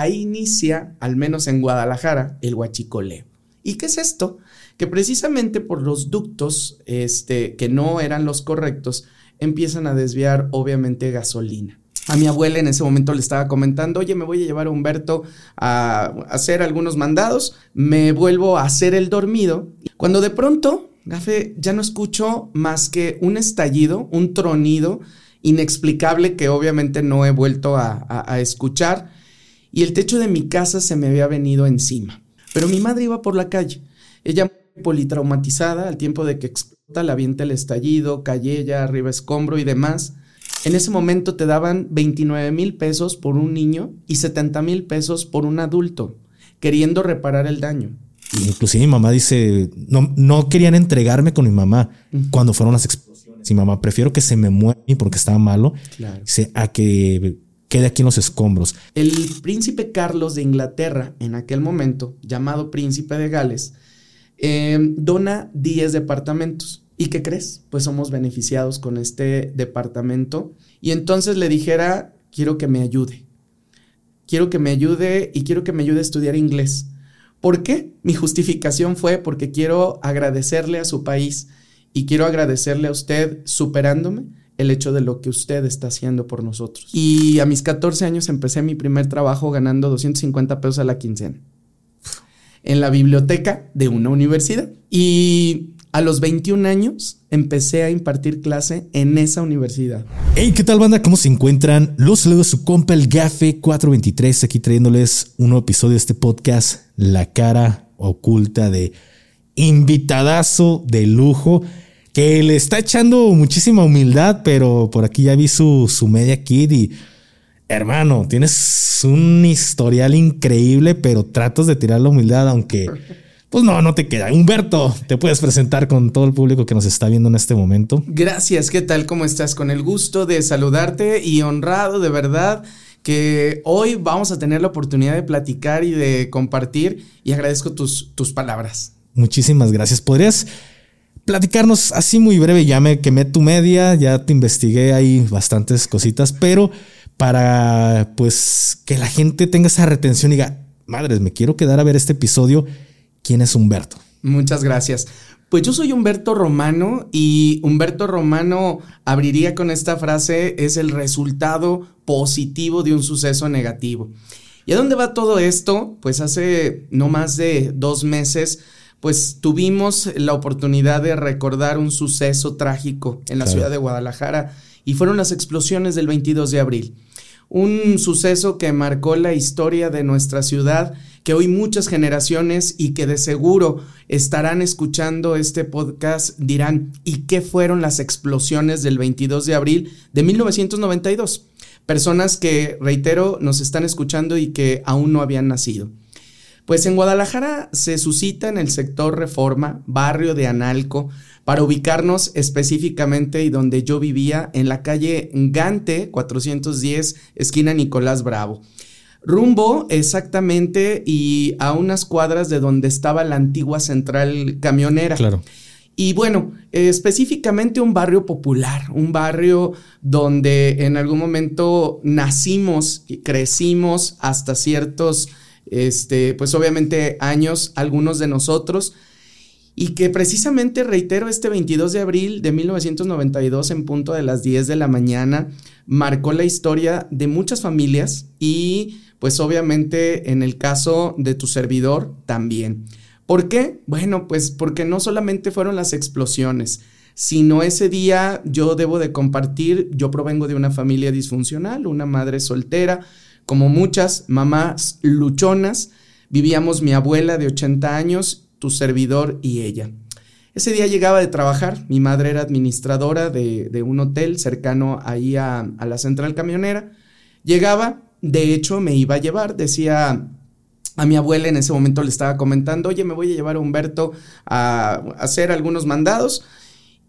ahí inicia, al menos en Guadalajara, el huachicoleo. ¿Y qué es esto? Que precisamente por los ductos este, que no eran los correctos, empiezan a desviar obviamente gasolina. A mi abuela en ese momento le estaba comentando, oye, me voy a llevar a Humberto a hacer algunos mandados, me vuelvo a hacer el dormido, cuando de pronto, Gafe, ya no escucho más que un estallido, un tronido inexplicable que obviamente no he vuelto a, a escuchar, y el techo de mi casa se me había venido encima. Pero mi madre iba por la calle, ella politraumatizada al tiempo de que explota, la avienta el estallido, calle ella, arriba escombro y demás. En ese momento te daban 29 mil pesos por un niño y 70 mil pesos por un adulto, queriendo reparar el daño. Inclusive mi mamá dice, no, no querían entregarme con mi mamá cuando fueron las explosiones. Mi mamá, prefiero que se me muera porque estaba malo, a que quede aquí en los escombros. El príncipe Carlos de Inglaterra, en aquel momento, llamado príncipe de Gales, eh, dona 10 departamentos. ¿Y qué crees? Pues somos beneficiados con este departamento. Y entonces le dijera, quiero que me ayude. Quiero que me ayude y quiero que me ayude a estudiar inglés. ¿Por qué? Mi justificación fue porque quiero agradecerle a su país y quiero agradecerle a usted superándome el hecho de lo que usted está haciendo por nosotros. Y a mis 14 años empecé mi primer trabajo ganando 250 pesos a la quincena en la biblioteca de una universidad. Y a los 21 años empecé a impartir clase en esa universidad. Hey, ¿qué tal banda? ¿Cómo se encuentran? Los saludos su compa el Gafe 423 aquí trayéndoles un nuevo episodio de este podcast, La cara oculta de invitadazo de lujo que le está echando muchísima humildad, pero por aquí ya vi su, su media kit y hermano, tienes un historial increíble, pero tratas de tirar la humildad, aunque pues no, no te queda. Humberto, te puedes presentar con todo el público que nos está viendo en este momento. Gracias, ¿qué tal? ¿Cómo estás? Con el gusto de saludarte y honrado de verdad que hoy vamos a tener la oportunidad de platicar y de compartir y agradezco tus, tus palabras. Muchísimas gracias. ¿Podrías platicarnos así muy breve? Ya me quemé tu media, ya te investigué ahí bastantes cositas, pero para pues que la gente tenga esa retención y diga, madres, me quiero quedar a ver este episodio ¿Quién es Humberto? Muchas gracias. Pues yo soy Humberto Romano y Humberto Romano abriría con esta frase, es el resultado positivo de un suceso negativo. ¿Y a dónde va todo esto? Pues hace no más de dos meses, pues tuvimos la oportunidad de recordar un suceso trágico en la ciudad de Guadalajara y fueron las explosiones del 22 de abril. Un suceso que marcó la historia de nuestra ciudad que hoy muchas generaciones y que de seguro estarán escuchando este podcast dirán, ¿y qué fueron las explosiones del 22 de abril de 1992? Personas que, reitero, nos están escuchando y que aún no habían nacido. Pues en Guadalajara se suscita en el sector Reforma, barrio de Analco, para ubicarnos específicamente y donde yo vivía, en la calle Gante 410, esquina Nicolás Bravo rumbo exactamente y a unas cuadras de donde estaba la antigua central camionera. Claro. Y bueno, específicamente un barrio popular, un barrio donde en algún momento nacimos y crecimos hasta ciertos, este, pues obviamente años, algunos de nosotros, y que precisamente, reitero, este 22 de abril de 1992 en punto de las 10 de la mañana, marcó la historia de muchas familias y pues obviamente en el caso de tu servidor también. ¿Por qué? Bueno, pues porque no solamente fueron las explosiones, sino ese día yo debo de compartir, yo provengo de una familia disfuncional, una madre soltera, como muchas mamás luchonas, vivíamos mi abuela de 80 años, tu servidor y ella. Ese día llegaba de trabajar, mi madre era administradora de, un hotel cercano ahí a, a la central camionera, llegaba, de hecho, me iba a llevar, decía a mi abuela en ese momento le estaba comentando, oye, me voy a llevar a Humberto a, hacer algunos mandados.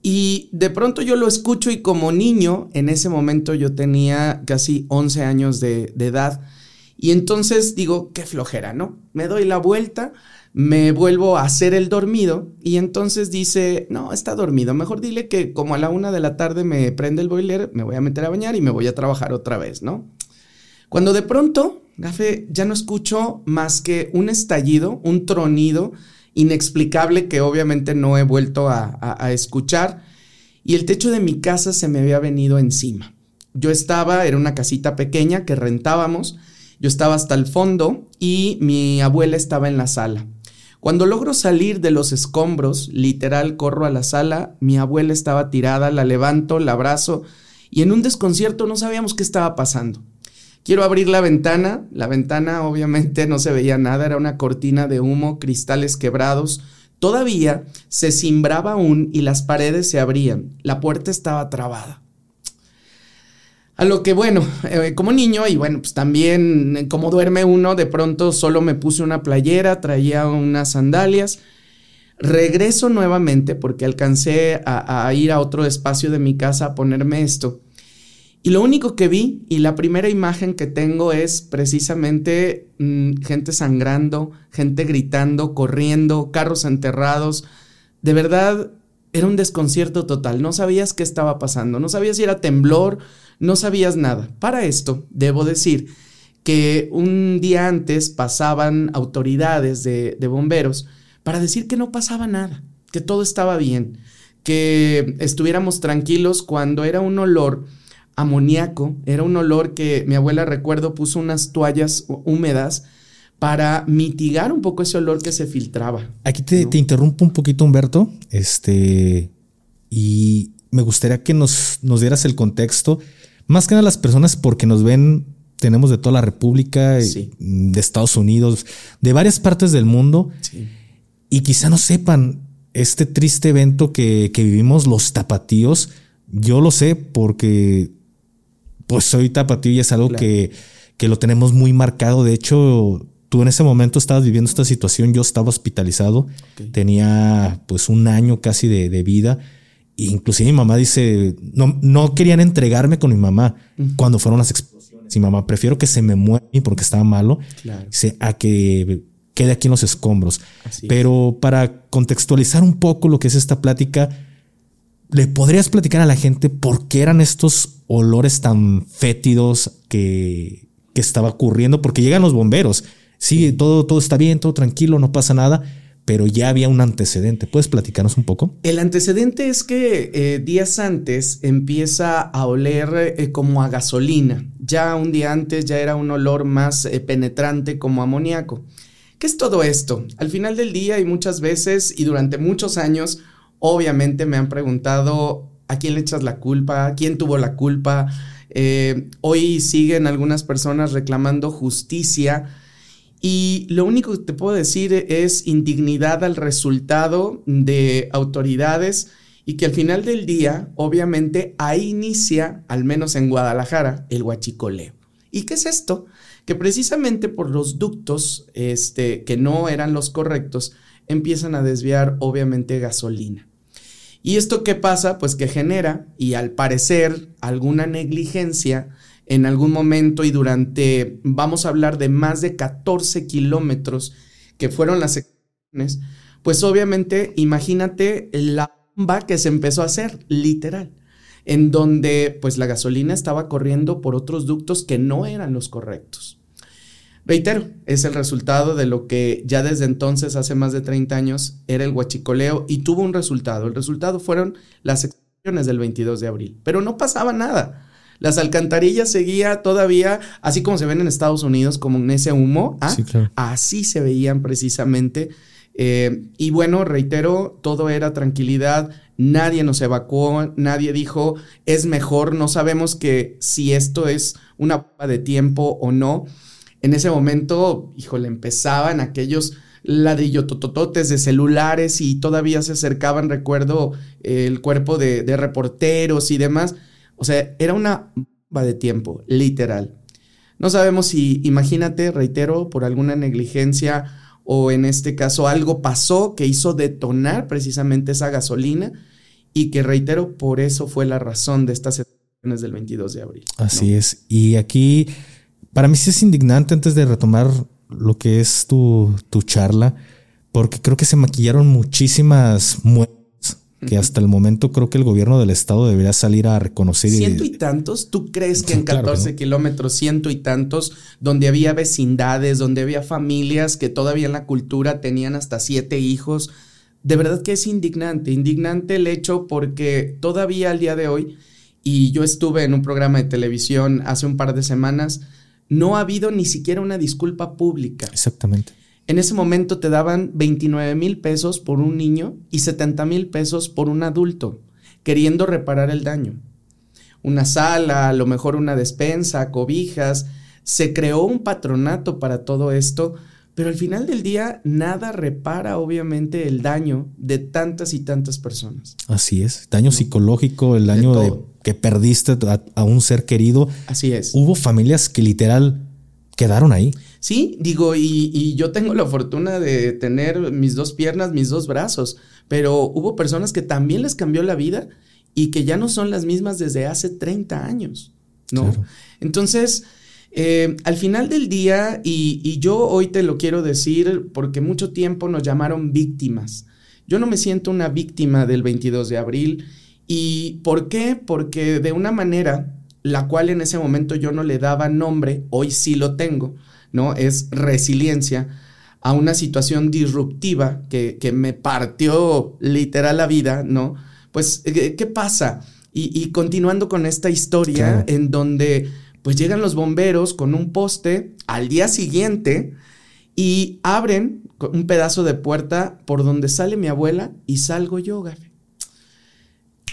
Y de pronto yo lo escucho y como niño, en ese momento yo tenía casi 11 años de, de edad. Y entonces digo, qué flojera, ¿no? Me doy la vuelta, me vuelvo a hacer el dormido y entonces dice, no, está dormido, mejor dile que como a la una de la tarde me prende el boiler, me voy a meter a bañar y me voy a trabajar otra vez, ¿no? Cuando de pronto, Gafe, ya no escucho más que un estallido, un tronido inexplicable que obviamente no he vuelto a, escuchar y el techo de mi casa se me había venido encima. Yo estaba, era una casita pequeña que rentábamos, yo estaba hasta el fondo y mi abuela estaba en la sala. Cuando logro salir de los escombros, literal corro a la sala, mi abuela estaba tirada, la levanto, la abrazo y en un desconcierto no sabíamos qué estaba pasando. Quiero abrir la ventana, la ventana obviamente no se veía nada, era una cortina de humo, cristales quebrados, todavía se cimbraba aún y las paredes se abrían, la puerta estaba trabada. A lo que, bueno, eh, como niño y bueno, pues también eh, como duerme uno, de pronto solo me puse una playera, traía unas sandalias. Regreso nuevamente porque alcancé a, ir a otro espacio de mi casa a ponerme esto. Y lo único que vi y la primera imagen que tengo es precisamente mm, gente sangrando, gente gritando, corriendo, carros enterrados. De verdad, era un desconcierto total. No sabías qué estaba pasando, no sabías si era temblor, no sabías nada. Para esto, debo decir que un día antes pasaban autoridades de, bomberos para decir que no pasaba nada, que todo estaba bien, que estuviéramos tranquilos cuando era un olor amoníaco, era un olor que mi abuela recuerdo puso unas toallas húmedas para mitigar un poco ese olor que se filtraba. Aquí te, te interrumpo un poquito, Humberto, este, y me gustaría que nos, nos dieras el contexto más que nada las personas porque nos ven, tenemos de toda la República, de Estados Unidos, de varias partes del mundo. Y quizá no sepan este triste evento que, vivimos los tapatíos. Yo lo sé porque pues soy tapatío y es algo que, que lo tenemos muy marcado. De hecho, tú en ese momento estabas viviendo esta situación, yo estaba hospitalizado, tenía pues un año casi de, de vida inclusive mi mamá dice, no, no querían entregarme con mi mamá cuando fueron las explosiones. Mi mamá, prefiero que se me muera porque estaba malo, a que quede aquí en los escombros. Pero para contextualizar un poco lo que es esta plática, ¿le podrías platicar a la gente por qué eran estos olores tan fétidos que, que estaba ocurriendo? Porque llegan los bomberos. Sí, todo, todo está bien, todo tranquilo, no pasa nada pero ya había un antecedente. ¿Puedes platicarnos un poco? El antecedente es que eh, días antes empieza a oler eh, como a gasolina. Ya un día antes ya era un olor más eh, penetrante como amoníaco. ¿Qué es todo esto? Al final del día y muchas veces y durante muchos años, obviamente me han preguntado a quién le echas la culpa, quién tuvo la culpa. hoy siguen algunas personas reclamando justicia y lo único que te puedo decir es indignidad al resultado de autoridades y que al final del día, obviamente, ahí inicia, al menos en Guadalajara, el huachicoleo. ¿Y qué es esto? Que precisamente por los ductos este, que no eran los correctos, empiezan a desviar, obviamente, gasolina. ¿Y esto qué pasa? Pues que genera, y al parecer, alguna negligencia en algún momento y durante, vamos a hablar de más de 14 kilómetros que fueron las explosiones, pues obviamente imagínate la bomba que se empezó a hacer, literal, en donde pues la gasolina estaba corriendo por otros ductos que no eran los correctos. Reitero, es el resultado de lo que ya desde entonces, hace más de 30 años, era el huachicoleo y tuvo un resultado. El resultado fueron las explosiones del 22 de abril, pero no pasaba nada. Las alcantarillas seguía todavía, así como se ven en Estados Unidos, como en ese humo. ¿ah? Así se veían precisamente. Eh, y bueno, reitero, todo era tranquilidad, nadie nos evacuó, nadie dijo, es mejor, no sabemos que si esto es una de tiempo o no. En ese momento, híjole, empezaban aquellos ladrillotototes de celulares y todavía se acercaban, recuerdo, el cuerpo de, de reporteros y demás o sea, era una bomba de tiempo, literal. No sabemos si, imagínate, reitero, por alguna negligencia o en este caso algo pasó que hizo detonar precisamente esa gasolina y que, reitero, por eso fue la razón de estas elecciones del 22 de abril. Así es. Y aquí, para mí sí es indignante antes de retomar lo que es tu, tu charla, porque creo que se maquillaron muchísimas muertes que hasta el momento creo que el gobierno del estado debería salir a reconocer. Ciento y tantos, ¿tú crees que en 14 kilómetros, ciento y tantos, donde había vecindades, donde había familias que todavía en la cultura tenían hasta siete hijos? De verdad que es indignante, indignante el hecho porque todavía al día de hoy, y yo estuve en un programa de televisión hace un par de semanas, no ha habido ni siquiera una disculpa pública. Exactamente. En ese momento te daban 29 mil pesos por un niño y 70 mil pesos por un adulto, queriendo reparar el daño. Una sala, a lo mejor una despensa, cobijas. Se creó un patronato para todo esto, pero al final del día nada repara obviamente el daño de tantas y tantas personas. Así es, daño psicológico, el daño de, que perdiste a, a, un ser querido. Así es. Hubo familias que literal quedaron ahí. Sí, digo, y, yo tengo la fortuna de tener mis dos piernas, mis dos brazos, pero hubo personas que también les cambió la vida y que ya no son las mismas desde hace 30 años, ¿no? Entonces, eh, al final del día, y, y yo hoy te lo quiero decir porque mucho tiempo nos llamaron víctimas. Yo no me siento una víctima del 22 de abril. ¿Y por qué? Porque de una manera, la cual en ese momento yo no le daba nombre, hoy sí lo tengo ¿no? Es resiliencia a una situación disruptiva que, me partió literal la vida, ¿no? Pues, ¿qué pasa? Y, continuando con esta historia en donde pues llegan los bomberos con un poste al día siguiente y abren un pedazo de puerta por donde sale mi abuela y salgo yo.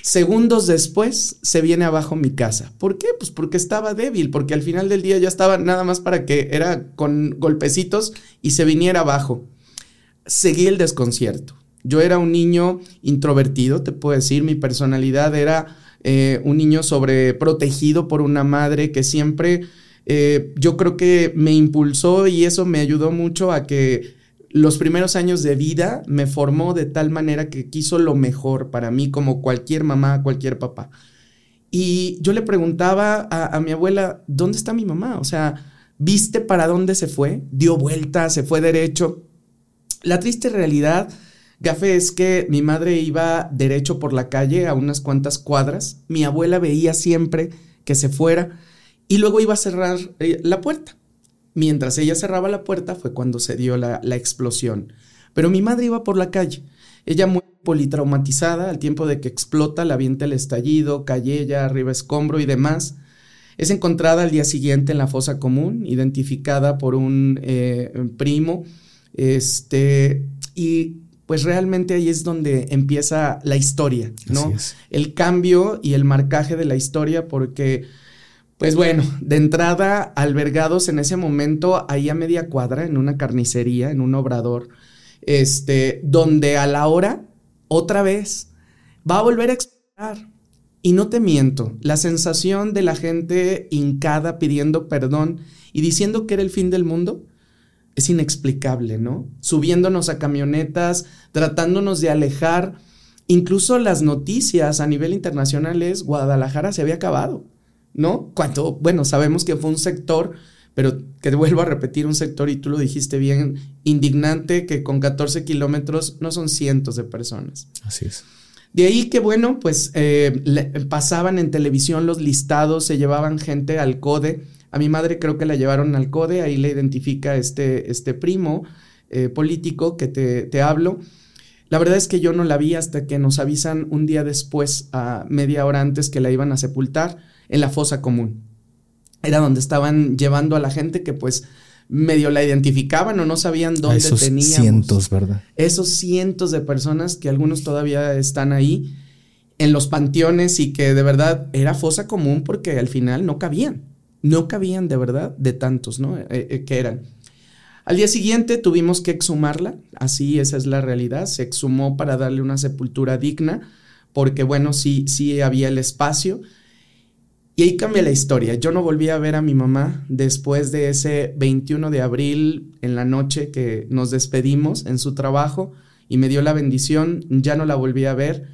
Segundos después se viene abajo mi casa. ¿Por qué? Pues porque estaba débil, porque al final del día ya estaba nada más para que era con golpecitos y se viniera abajo. Seguí el desconcierto. Yo era un niño introvertido, te puedo decir, mi personalidad era eh, un niño sobreprotegido por una madre que siempre eh, yo creo que me impulsó y eso me ayudó mucho a que los primeros años de vida me formó de tal manera que quiso lo mejor para mí, como cualquier mamá, cualquier papá. Y yo le preguntaba a, mi abuela, ¿dónde está mi mamá? O sea, ¿viste para dónde se fue? ¿Dio vuelta? ¿Se fue derecho? La triste realidad, Gafe, es que mi madre iba derecho por la calle a unas cuantas cuadras. Mi abuela veía siempre que se fuera y luego iba a cerrar eh, la puerta. Mientras ella cerraba la puerta fue cuando se dio la, explosión. Pero mi madre iba por la calle. Ella muy politraumatizada, al tiempo de que explota, la avienta el estallido, calle ella, arriba escombro y demás. Es encontrada al día siguiente en la fosa común, identificada por un eh, primo. Este, y pues realmente ahí es donde empieza la historia, ¿no? El cambio y el marcaje de la historia, porque pues bueno, de entrada, albergados en ese momento ahí a media cuadra, en una carnicería, en un obrador, este, donde a la hora, otra vez, va a volver a explotar. Y no te miento, la sensación de la gente hincada pidiendo perdón y diciendo que era el fin del mundo es inexplicable, ¿no? Subiéndonos a camionetas, tratándonos de alejar. Incluso las noticias a nivel internacional es Guadalajara se había acabado. ¿No? Cuando, bueno, sabemos que fue un sector, pero que vuelvo a repetir, un sector, y tú lo dijiste bien, indignante, que con 14 kilómetros no son cientos de personas. Así es. De ahí que, bueno, pues eh, pasaban en televisión los listados, se llevaban gente al CODE. A mi madre creo que la llevaron al CODE, ahí le identifica este, este primo eh, político que te, te hablo. La verdad es que yo no la vi hasta que nos avisan un día después, a media hora antes, que la iban a sepultar en la fosa común. Era donde estaban llevando a la gente que pues medio la identificaban o no sabían dónde esos Cientos, ¿verdad? Esos cientos de personas que algunos todavía están ahí en los panteones y que de verdad era fosa común porque al final no cabían. No cabían de verdad de tantos, ¿no? Eh, eh, que eran. Al día siguiente tuvimos que exhumarla, así esa es la realidad, se exhumó para darle una sepultura digna, porque bueno, sí, sí había el espacio, y ahí cambia la historia. Yo no volví a ver a mi mamá después de ese 21 de abril en la noche que nos despedimos en su trabajo y me dio la bendición, ya no la volví a ver.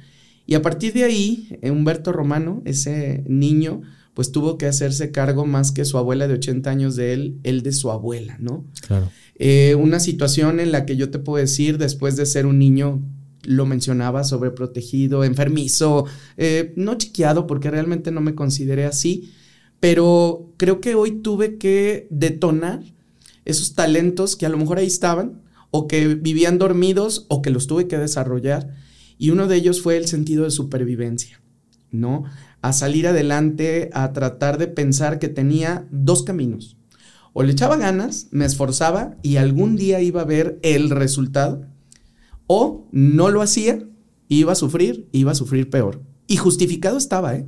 Y a partir de ahí, Humberto Romano, ese niño, pues tuvo que hacerse cargo más que su abuela de 80 años de él, él de su abuela, ¿no? Claro. Eh, una situación en la que yo te puedo decir, después de ser un niño lo mencionaba, sobreprotegido, enfermizo, eh, no chiqueado porque realmente no me consideré así, pero creo que hoy tuve que detonar esos talentos que a lo mejor ahí estaban o que vivían dormidos o que los tuve que desarrollar. Y uno de ellos fue el sentido de supervivencia, ¿no? A salir adelante, a tratar de pensar que tenía dos caminos. O le echaba ganas, me esforzaba y algún día iba a ver el resultado, o no lo hacía, iba a sufrir, iba a sufrir peor. Y justificado estaba, ¿eh?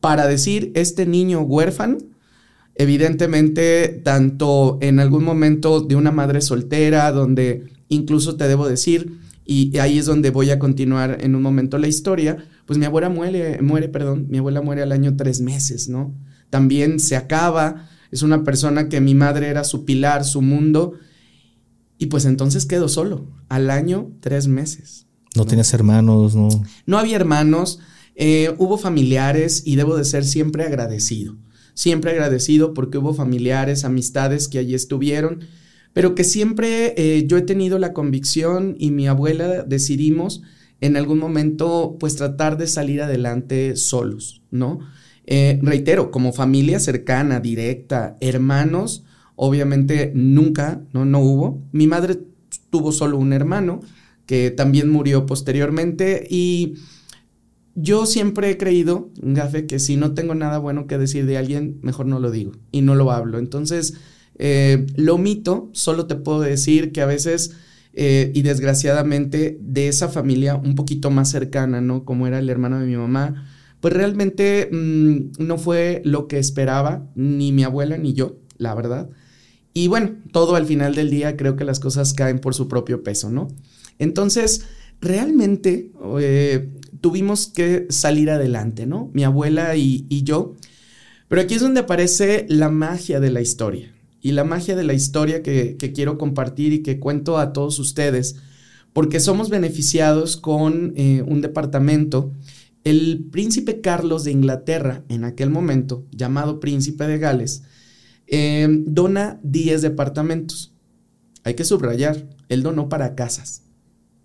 Para decir, este niño huérfano Evidentemente, tanto en algún momento de una madre soltera, donde incluso te debo decir, y ahí es donde voy a continuar en un momento la historia, pues mi abuela muere, muere, perdón, mi abuela muere al año tres meses, ¿no? También se acaba, es una persona que mi madre era su pilar, su mundo, y pues entonces quedo solo, al año tres meses. No, tenías hermanos, no. No había hermanos, eh, hubo familiares y debo de ser siempre agradecido siempre agradecido porque hubo familiares, amistades que allí estuvieron, pero que siempre eh, yo he tenido la convicción y mi abuela decidimos en algún momento pues tratar de salir adelante solos, ¿no? Eh, reitero, como familia cercana, directa, hermanos, obviamente nunca, ¿no? No hubo. Mi madre tuvo solo un hermano que también murió posteriormente y yo siempre he creído, Gafe, que si no tengo nada bueno que decir de alguien, mejor no lo digo y no lo hablo. Entonces, eh, lo omito, solo te puedo decir que a veces, eh, y desgraciadamente, de esa familia un poquito más cercana, ¿no? Como era el hermano de mi mamá, pues realmente mm, no fue lo que esperaba ni mi abuela ni yo, la verdad. Y bueno, todo al final del día creo que las cosas caen por su propio peso, ¿no? Entonces, realmente eh, tuvimos que salir adelante, ¿no? Mi abuela y, yo. Pero aquí es donde aparece la magia de la historia. Y la magia de la historia que, quiero compartir y que cuento a todos ustedes, porque somos beneficiados con eh, un departamento. El príncipe Carlos de Inglaterra, en aquel momento, llamado príncipe de Gales, eh, dona 10 departamentos. Hay que subrayar, él donó para casas,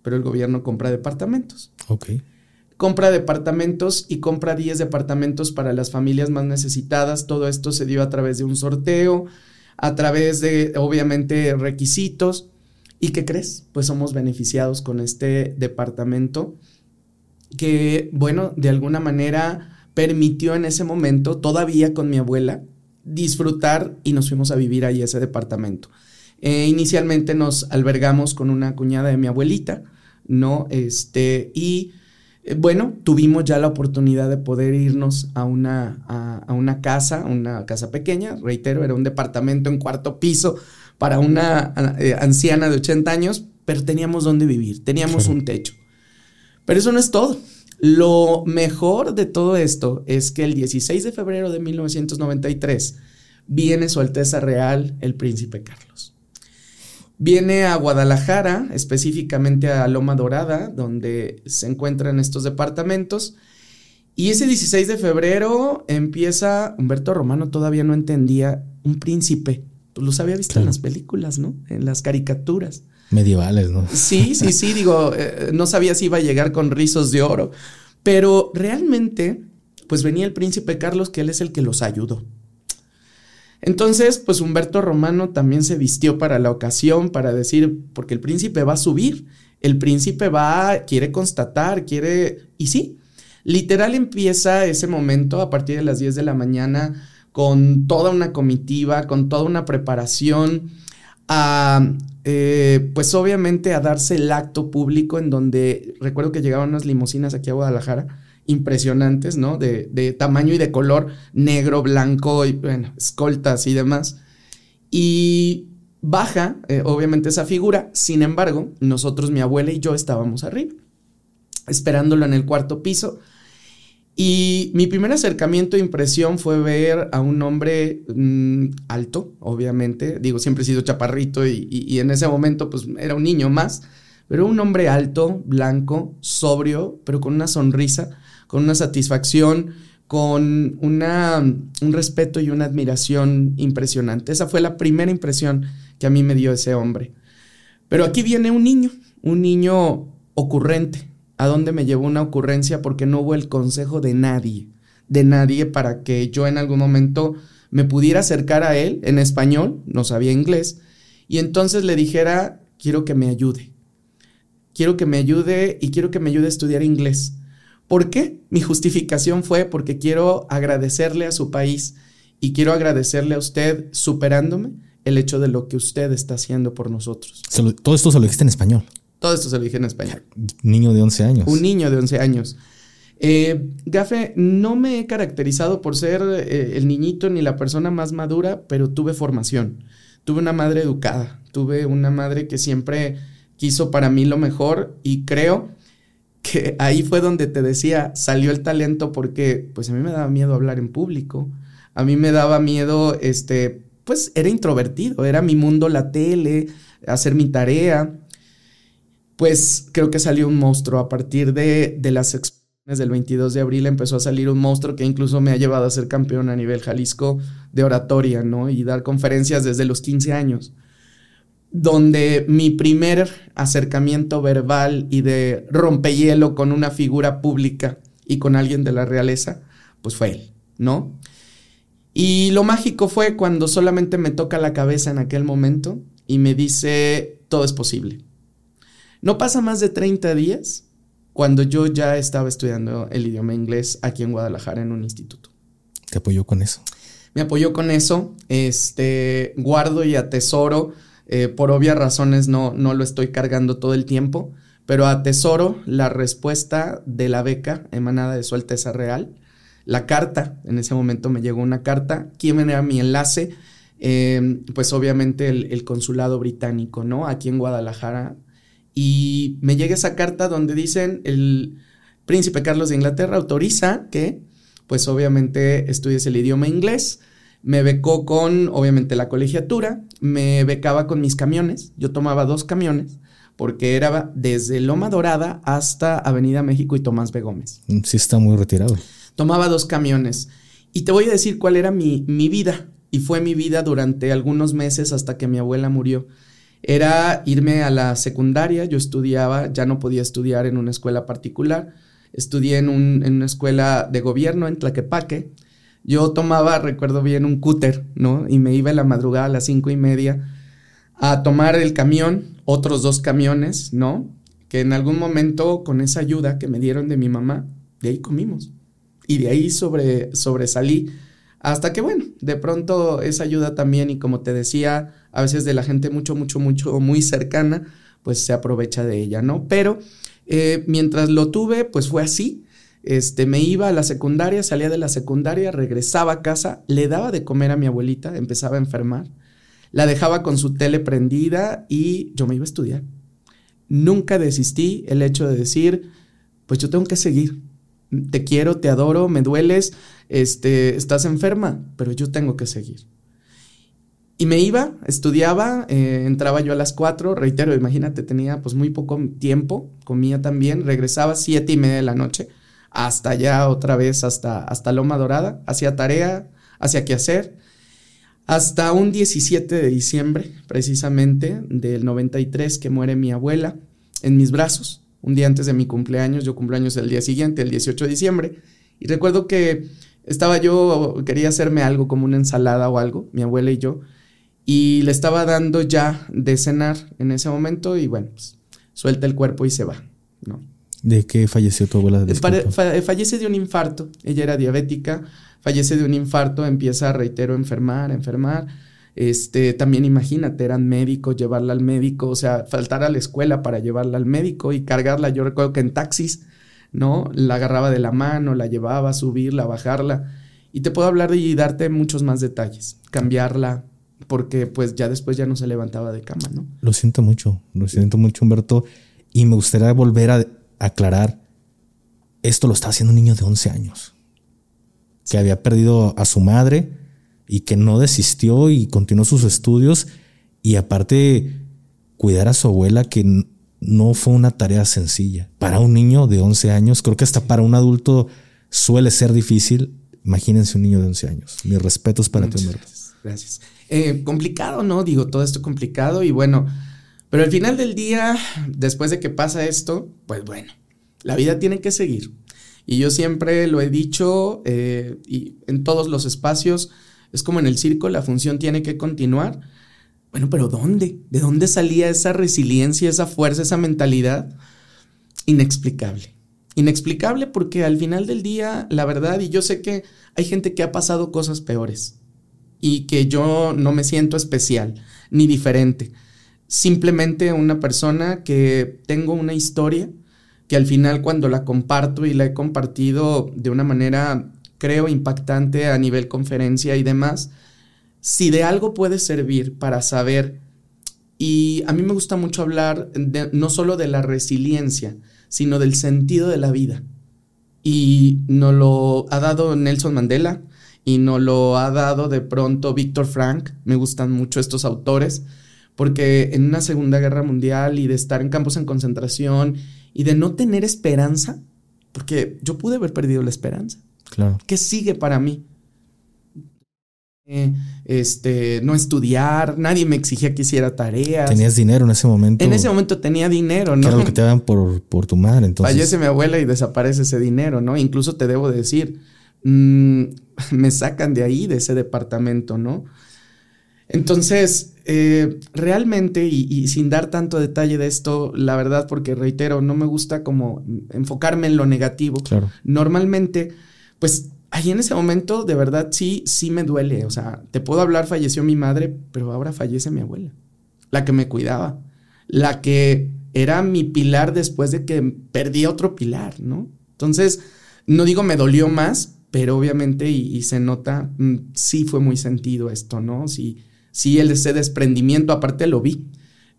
pero el gobierno compra departamentos. Ok compra departamentos y compra 10 departamentos para las familias más necesitadas. Todo esto se dio a través de un sorteo, a través de, obviamente, requisitos. ¿Y qué crees? Pues somos beneficiados con este departamento que, bueno, de alguna manera permitió en ese momento, todavía con mi abuela, disfrutar y nos fuimos a vivir ahí ese departamento. Eh, inicialmente nos albergamos con una cuñada de mi abuelita, ¿no? Este, y eh, bueno, tuvimos ya la oportunidad de poder irnos a una, a, una casa, una casa pequeña, reitero, era un departamento en cuarto piso para una eh, anciana de 80 años, pero teníamos donde vivir, teníamos un techo. Pero eso no es todo. Lo mejor de todo esto es que el 16 de febrero de 1993 viene su Alteza Real el Príncipe Carlos. Viene a Guadalajara, específicamente a Loma Dorada, donde se encuentran estos departamentos. Y ese 16 de febrero empieza, Humberto Romano todavía no entendía, un príncipe. Pues los había visto en las películas, ¿no? En las caricaturas. Medievales, ¿no? Sí, sí, sí, digo, eh, no sabía si iba a llegar con rizos de oro, pero realmente, pues venía el príncipe Carlos, que él es el que los ayudó. Entonces, pues Humberto Romano también se vistió para la ocasión, para decir, porque el príncipe va a subir, el príncipe va, quiere constatar, quiere... Y sí, literal empieza ese momento a partir de las 10 de la mañana con toda una comitiva, con toda una preparación, a, eh, pues obviamente a darse el acto público en donde recuerdo que llegaban unas limusinas aquí a Guadalajara impresionantes, ¿no? De, tamaño y de color negro, blanco y, bueno, escoltas y demás. Y baja, eh, obviamente, esa figura. Sin embargo, nosotros, mi abuela y yo, estábamos arriba, esperándolo en el cuarto piso. Y mi primer acercamiento e impresión fue ver a un hombre mm, alto, obviamente. Digo, siempre he sido chaparrito y, y, en ese momento, pues era un niño más. Pero un hombre alto, blanco, sobrio, pero con una sonrisa con una satisfacción, con una, un respeto y una admiración impresionante. Esa fue la primera impresión que a mí me dio ese hombre. Pero aquí viene un niño, un niño ocurrente, ¿A dónde me llevó una ocurrencia? Porque no hubo el consejo de nadie, de nadie para que yo en algún momento me pudiera acercar a él en español, no sabía inglés, y entonces le dijera, quiero que me ayude. Quiero que me ayude y quiero que me ayude a estudiar inglés. ¿Por qué? Mi justificación fue porque quiero agradecerle a su país y quiero agradecerle a usted superándome el hecho de lo que usted está haciendo por nosotros. todo esto se lo dijiste en español. Todo esto se lo dije en español. Niño de 11 años. Un niño de 11 años. Eh, Gafe, no me he caracterizado por ser eh, el niñito ni la persona más madura, pero tuve formación. Tuve una madre educada, tuve una madre que siempre quiso para mí lo mejor y creo que ahí fue donde te decía, salió el talento porque pues a mí me daba miedo hablar en público, a mí me daba miedo, este, pues era introvertido, era mi mundo la tele, hacer mi tarea, pues creo que salió un monstruo a partir de, de las exposiciones del 22 de abril empezó a salir un monstruo que incluso me ha llevado a ser campeón a nivel Jalisco de oratoria, ¿no? Y dar conferencias desde los 15 años donde mi primer acercamiento verbal y de rompehielo con una figura pública y con alguien de la realeza, pues fue él, ¿no? Y lo mágico fue cuando solamente me toca la cabeza en aquel momento y me dice, todo es posible. No pasa más de 30 días cuando yo ya estaba estudiando el idioma inglés aquí en Guadalajara en un instituto. ¿Te apoyó con eso? Me apoyó con eso, este, guardo y atesoro eh, por obvias razones no, no lo estoy cargando todo el tiempo, pero atesoro la respuesta de la beca emanada de su Alteza Real. La carta, en ese momento me llegó una carta. ¿Quién era mi enlace? Eh, pues obviamente el, consulado británico, ¿no? Aquí en Guadalajara. Y me llega esa carta donde dicen el príncipe Carlos de Inglaterra autoriza que, pues obviamente estudies el idioma inglés me becó con, obviamente, la colegiatura, me becaba con mis camiones, yo tomaba dos camiones, porque era desde Loma Dorada hasta Avenida México y Tomás B. Gómez. Mm, sí está muy retirado. Tomaba dos camiones. Y te voy a decir cuál era mi, mi vida, y fue mi vida durante algunos meses hasta que mi abuela murió. Era irme a la secundaria, yo estudiaba, ya no podía estudiar en una escuela particular, estudié en, un, en una escuela de gobierno en Tlaquepaque, yo tomaba, recuerdo bien, un cúter, ¿no? Y me iba en la madrugada a las cinco y media a tomar el camión, otros dos camiones, ¿no? Que en algún momento, con esa ayuda que me dieron de mi mamá, de ahí comimos. Y de ahí sobre, sobresalí. Hasta que, bueno, de pronto esa ayuda también, y como te decía, a veces de la gente mucho, mucho, mucho, muy cercana, pues se aprovecha de ella, ¿no? Pero eh, mientras lo tuve, pues fue así. Este, me iba a la secundaria, salía de la secundaria, regresaba a casa, le daba de comer a mi abuelita, empezaba a enfermar, la dejaba con su tele prendida y yo me iba a estudiar. Nunca desistí el hecho de decir, pues yo tengo que seguir. Te quiero, te adoro, me dueles, este, estás enferma, pero yo tengo que seguir. Y me iba, estudiaba, eh, entraba yo a las cuatro, reitero, imagínate, tenía pues muy poco tiempo, comía también, regresaba a siete y media de la noche hasta allá otra vez, hasta, hasta Loma Dorada, hacía tarea, hacía qué hacer. Hasta un 17 de diciembre, precisamente, del 93, que muere mi abuela en mis brazos, un día antes de mi cumpleaños, yo cumpleaños el día siguiente, el 18 de diciembre, y recuerdo que estaba yo, quería hacerme algo como una ensalada o algo, mi abuela y yo, y le estaba dando ya de cenar en ese momento y bueno, pues suelta el cuerpo y se va, ¿no? ¿De qué falleció tu abuela? fallece de un infarto. Ella era diabética, fallece de un infarto, empieza, reitero, a enfermar, a enfermar. Este, también imagínate, eran médicos, llevarla al médico, o sea, faltar a la escuela para llevarla al médico y cargarla. Yo recuerdo que en taxis, ¿no? La agarraba de la mano, la llevaba, a subirla, bajarla. Y te puedo hablar y darte muchos más detalles. Cambiarla, porque pues ya después ya no se levantaba de cama, ¿no? Lo siento mucho, lo siento mucho, Humberto. Y me gustaría volver a aclarar, esto lo está haciendo un niño de 11 años, que había perdido a su madre y que no desistió y continuó sus estudios y aparte cuidar a su abuela que no fue una tarea sencilla. Para un niño de 11 años, creo que hasta para un adulto suele ser difícil. Imagínense un niño de 11 años. Mis respetos para ti, Gracias. gracias. Eh, complicado, ¿no? Digo, todo esto complicado y bueno, pero al final del día, después de que pasa esto, pues bueno, La vida tiene que seguir. Y yo siempre lo he dicho eh, y en todos los espacios, es como en el circo, la función tiene que continuar. Bueno, pero ¿dónde? ¿De dónde salía esa resiliencia, esa fuerza, esa mentalidad? Inexplicable. Inexplicable porque al final del día, la verdad, y yo sé que hay gente que ha pasado cosas peores y que yo no me siento especial ni diferente. Simplemente una persona que tengo una historia que al final cuando la comparto y la he compartido de una manera, creo, impactante a nivel conferencia y demás, si de algo puede servir para saber, y a mí me gusta mucho hablar no solo de la resiliencia, sino del sentido de la vida. Y nos lo ha dado Nelson Mandela y nos lo ha dado de pronto Víctor Frank. Me gustan mucho estos autores porque en una Segunda Guerra Mundial y de estar en campos en concentración y de no tener esperanza, porque yo pude haber perdido la esperanza. Claro. ¿Qué sigue para mí? Eh, este, no estudiar, nadie me exigía que hiciera tareas. Tenías dinero en ese momento. En ese momento tenía dinero, ¿no? Lo que te daban por, por tu madre, entonces. Fallece mi abuela y desaparece ese dinero, ¿no? Incluso te debo decir, mmm, me sacan de ahí, de ese departamento, ¿no? Entonces, eh, realmente, y, sin dar tanto detalle de esto, la verdad, porque reitero, no me gusta como enfocarme en lo negativo. Claro. Normalmente, pues ahí en ese momento, de verdad, sí, sí me duele. O sea, te puedo hablar, falleció mi madre, pero ahora fallece mi abuela, la que me cuidaba, la que era mi pilar después de que perdí otro pilar, ¿no? Entonces, no digo me dolió más, pero obviamente, y, se nota, mm, sí fue muy sentido esto, ¿no? Sí sí, el, ese desprendimiento, aparte lo vi.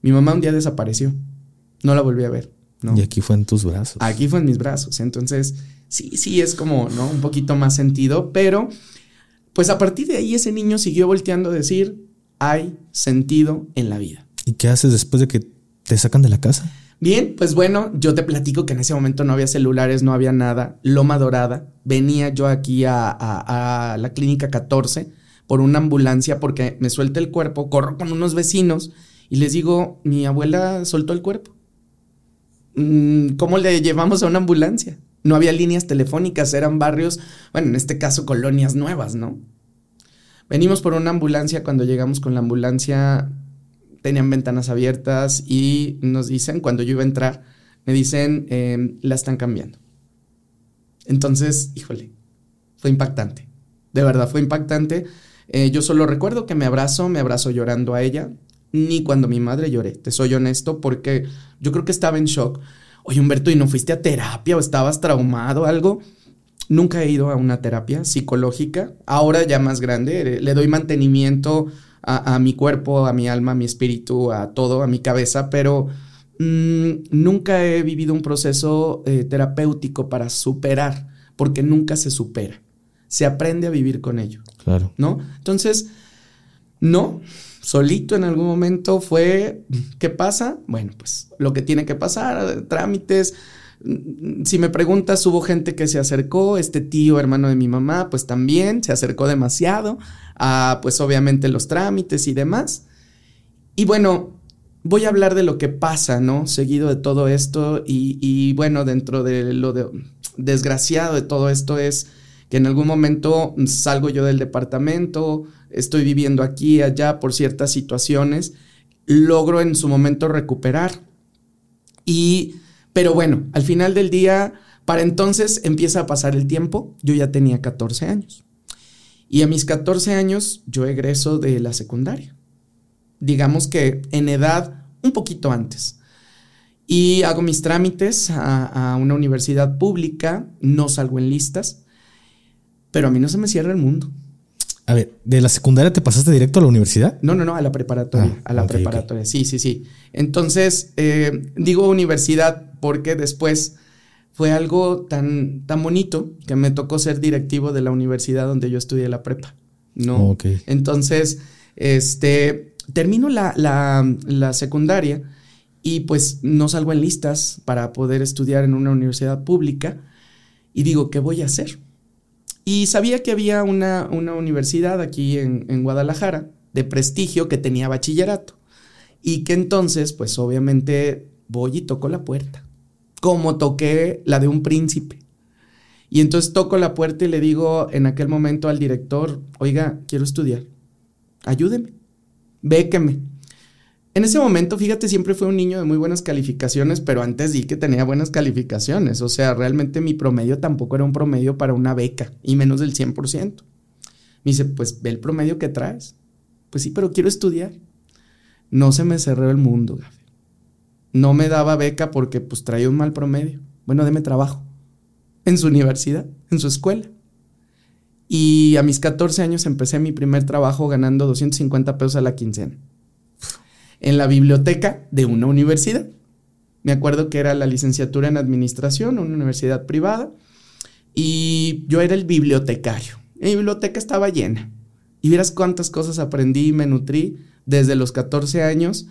Mi mamá un día desapareció, no la volví a ver. ¿no? Y aquí fue en tus brazos. Aquí fue en mis brazos. Entonces, sí, sí, es como, ¿no? Un poquito más sentido, pero pues a partir de ahí ese niño siguió volteando a decir, hay sentido en la vida. ¿Y qué haces después de que te sacan de la casa? Bien, pues bueno, yo te platico que en ese momento no había celulares, no había nada. Loma Dorada. Venía yo aquí a, a la clínica 14 por una ambulancia porque me suelta el cuerpo, corro con unos vecinos y les digo, mi abuela soltó el cuerpo. Mm, ¿Cómo le llevamos a una ambulancia? No había líneas telefónicas, eran barrios, bueno, en este caso colonias nuevas, ¿no? Venimos por una ambulancia, cuando llegamos con la ambulancia tenían ventanas abiertas y nos dicen, cuando yo iba a entrar, me dicen, em, la están cambiando. Entonces, híjole, fue impactante. De verdad, fue impactante eh, yo solo recuerdo que me abrazo, me abrazo llorando a ella, ni cuando mi madre lloré, te soy honesto, porque yo creo que estaba en shock. Oye, Humberto, ¿y no fuiste a terapia o estabas traumado algo? Nunca he ido a una terapia psicológica. Ahora ya más grande, le doy mantenimiento a, mi cuerpo, a mi alma, a mi espíritu, a todo, a mi cabeza, pero mm, nunca he vivido un proceso eh, terapéutico para superar, porque nunca se supera se aprende a vivir con ello. Claro. ¿No? Entonces, no, solito en algún momento fue, ¿qué pasa? Bueno, pues lo que tiene que pasar, trámites. Si me preguntas, hubo gente que se acercó, este tío, hermano de mi mamá, pues también se acercó demasiado a, pues obviamente los trámites y demás. Y bueno, voy a hablar de lo que pasa, ¿no? Seguido de todo esto y, y bueno, dentro de lo de, desgraciado de todo esto es que en algún momento salgo yo del departamento, estoy viviendo aquí, allá por ciertas situaciones, logro en su momento recuperar. Y, pero bueno, al final del día, para entonces empieza a pasar el tiempo, yo ya tenía 14 años. Y a mis 14 años yo egreso de la secundaria. Digamos que en edad un poquito antes. Y hago mis trámites a, a una universidad pública, no salgo en listas pero a mí no se me cierra el mundo. A ver, ¿de la secundaria te pasaste directo a la universidad? No, no, no, a la preparatoria. Ah, a la preparatoria, sí, sí, sí. Entonces, eh, digo universidad porque después fue algo tan, tan bonito que me tocó ser directivo de la universidad donde yo estudié la prepa. ¿no? Ok. Entonces, este, termino la, la, la secundaria y pues no salgo en listas para poder estudiar en una universidad pública y digo, ¿qué voy a hacer? Y sabía que había una, una universidad aquí en, Guadalajara de prestigio que tenía bachillerato. Y que entonces, pues obviamente voy y toco la puerta. como toqué la de un príncipe. Y entonces toco la puerta y le digo en aquel momento al director, oiga, quiero estudiar, ayúdeme, béqueme. En ese momento, fíjate, siempre fue un niño de muy buenas calificaciones, pero antes di que tenía buenas calificaciones. O sea, realmente mi promedio tampoco era un promedio para una beca, y menos del 100%. Me dice, pues ve el promedio que traes. Pues sí, pero quiero estudiar. No se me cerró el mundo, Gafe. No me daba beca porque pues traía un mal promedio. Bueno, deme trabajo. En su universidad, en su escuela. Y a mis 14 años empecé mi primer trabajo ganando 250 pesos a la quincena en la biblioteca de una universidad. Me acuerdo que era la licenciatura en administración, una universidad privada, y yo era el bibliotecario. Mi biblioteca estaba llena. Y vieras cuántas cosas aprendí y me nutrí desde los 14 años.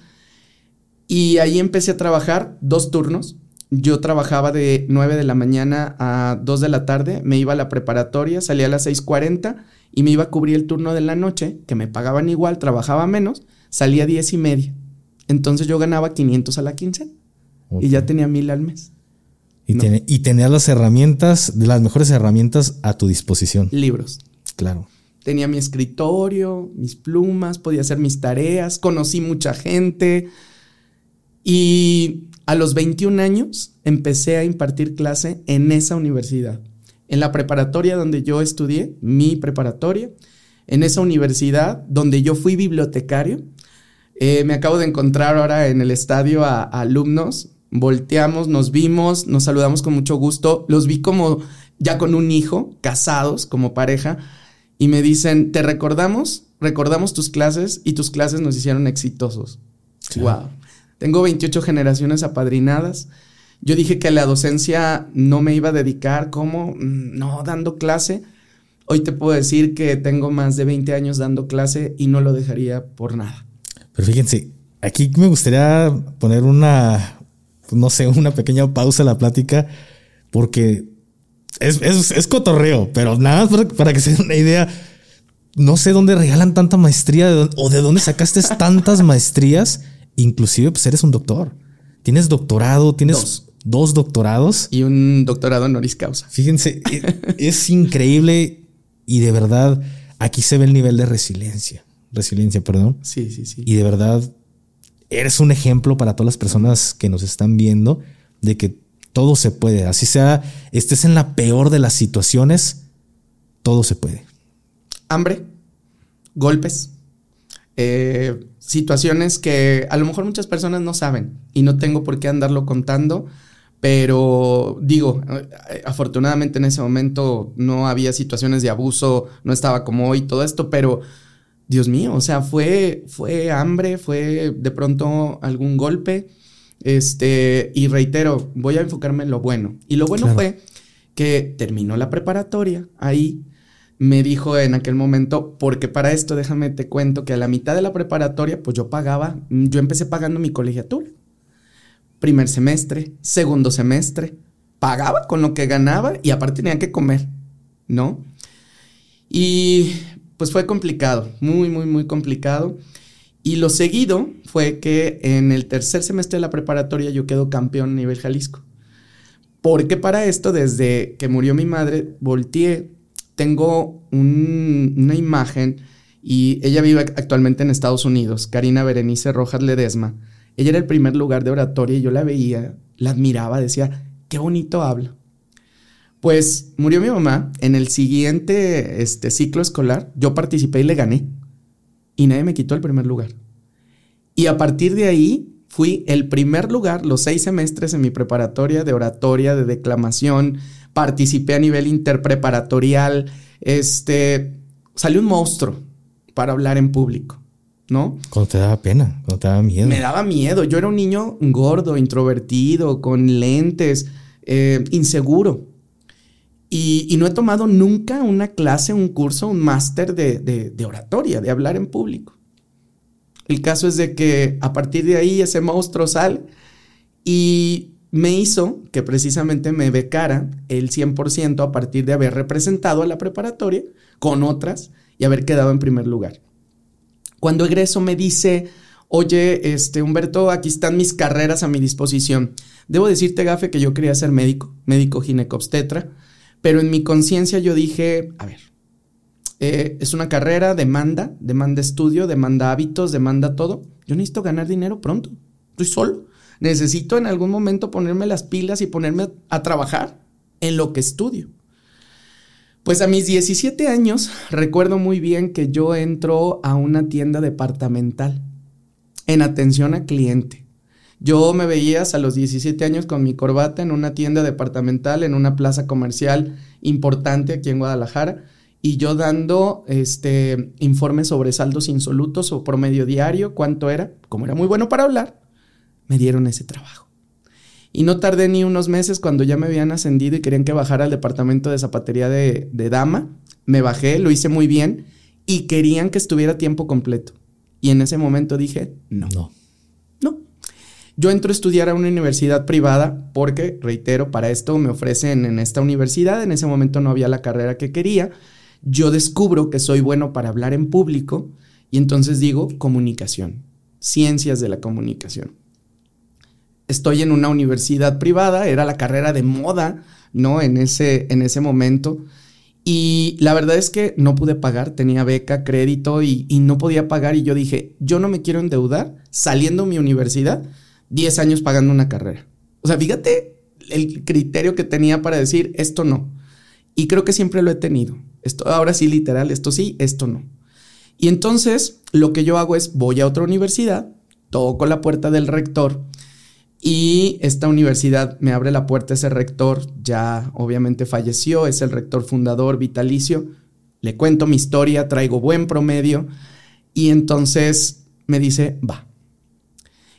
Y ahí empecé a trabajar dos turnos. Yo trabajaba de 9 de la mañana a 2 de la tarde, me iba a la preparatoria, salía a las 6.40 y me iba a cubrir el turno de la noche, que me pagaban igual, trabajaba menos, salía a 10 y media. Entonces yo ganaba 500 a la quincena y ya tenía mil al mes. Y, y tenías las herramientas, de las mejores herramientas a tu disposición. Libros. Claro. Tenía mi escritorio, mis plumas, podía hacer mis tareas, conocí mucha gente. Y a los 21 años empecé a impartir clase en esa universidad. En la preparatoria donde yo estudié, mi preparatoria, en esa universidad donde yo fui bibliotecario, eh, me acabo de encontrar ahora en el estadio a, alumnos. Volteamos, nos vimos, nos saludamos con mucho gusto. Los vi como ya con un hijo, casados como pareja, y me dicen, te recordamos, recordamos tus clases y tus clases nos hicieron exitosos. Wow. Tengo 28 generaciones apadrinadas. Yo dije que la docencia no me iba a dedicar como, mm, no, dando clase. Hoy te puedo decir que tengo más de 20 años dando clase y no lo dejaría por nada. Pero fíjense, aquí me gustaría poner una, no sé, una pequeña pausa a la plática, porque es, cotorreo, pero nada para, para, que se den una idea. No sé dónde regalan tanta maestría o de dónde sacaste tantas maestrías. Inclusive, pues eres un doctor. Tienes doctorado, tienes dos, doctorados. Y un doctorado honoris causa. Fíjense, es increíble y de verdad aquí se ve el nivel de resiliencia resiliencia, perdón. Sí, sí, sí. Y de verdad, eres un ejemplo para todas las personas que nos están viendo de que todo se puede. Así sea, estés en la peor de las situaciones, todo se puede. Hambre, golpes, eh, situaciones que a lo mejor muchas personas no saben y no tengo por qué andarlo contando. Pero digo, eh, afortunadamente en ese momento no había situaciones de abuso, no estaba como hoy todo esto, pero Dios mío, o sea, fue, fue hambre, fue de pronto algún golpe. Este, y reitero, voy a enfocarme en lo bueno. Y lo bueno fue que terminó la preparatoria ahí. Me dijo en aquel momento, porque para esto déjame te cuento que a la mitad de la preparatoria, pues yo pagaba, yo empecé pagando mi colegiatura. Primer semestre, segundo semestre, pagaba con lo que ganaba y aparte tenía que comer, ¿no? Y pues fue complicado, muy, muy, muy complicado. Y lo seguido fue que en el tercer semestre de la preparatoria yo quedo campeón a nivel Jalisco. Porque para esto, desde que murió mi madre, volteé, tengo una imagen y ella vive actualmente en Estados Unidos, Karina Berenice Rojas Ledesma. Ella era el primer lugar de oratoria y yo la veía, la admiraba, decía, qué bonito habla. Pues murió mi mamá. En el siguiente este, ciclo escolar, yo participé y le gané. Y nadie me quitó el primer lugar. Y a partir de ahí, fui el primer lugar los seis semestres en mi preparatoria de oratoria, de declamación. Participé a nivel interpreparatorial. Este, salió un monstruo para hablar en público. ¿no? Cuando te daba pena, cuando te daba miedo. Me daba miedo. Yo era un niño gordo, introvertido, con lentes, eh, inseguro. Y, no he tomado nunca una clase, un curso, un máster de, oratoria, de hablar en público. El caso es de que a partir de ahí ese monstruo sale y me hizo que precisamente me becara el 100% a partir de haber representado a la preparatoria con otras y haber quedado en primer lugar. Cuando egreso me dice Oye, este, Humberto, aquí están mis carreras a mi disposición. Debo decirte, Gafe, que yo quería ser médico, médico ginecobstetra, pero en mi conciencia yo dije, a ver, eh, es una carrera, demanda, demanda estudio, demanda hábitos, demanda todo. Yo necesito ganar dinero pronto. Estoy solo. Necesito en algún momento ponerme las pilas y ponerme a trabajar en lo que estudio. Pues a mis 17 años recuerdo muy bien que yo entro a una tienda departamental en atención a cliente. Yo me veías a los 17 años con mi corbata en una tienda departamental, en una plaza comercial importante aquí en Guadalajara, y yo dando este informes sobre saldos insolutos o promedio diario, cuánto era, como era muy bueno para hablar, me dieron ese trabajo. Y no tardé ni unos meses cuando ya me habían ascendido y querían que bajara al departamento de zapatería de, dama. Me bajé, lo hice muy bien y querían que estuviera tiempo completo. Y en ese momento dije. No. No. Yo entro a estudiar a una universidad privada porque, reitero, para esto me ofrecen en esta universidad. En ese momento no había la carrera que quería. Yo descubro que soy bueno para hablar en público y entonces digo comunicación, ciencias de la comunicación estoy en una universidad privada, era la carrera de moda, ¿no? En ese, en ese momento. Y la verdad es que no pude pagar, tenía beca, crédito y, no podía pagar. Y yo dije, yo no me quiero endeudar saliendo de mi universidad 10 años pagando una carrera. O sea, fíjate el criterio que tenía para decir esto no. Y creo que siempre lo he tenido. Esto ahora sí literal, esto sí, esto no. Y entonces lo que yo hago es voy a otra universidad, toco la puerta del rector y esta universidad me abre la puerta ese rector, ya obviamente falleció, es el rector fundador vitalicio. Le cuento mi historia, traigo buen promedio y entonces me dice, va.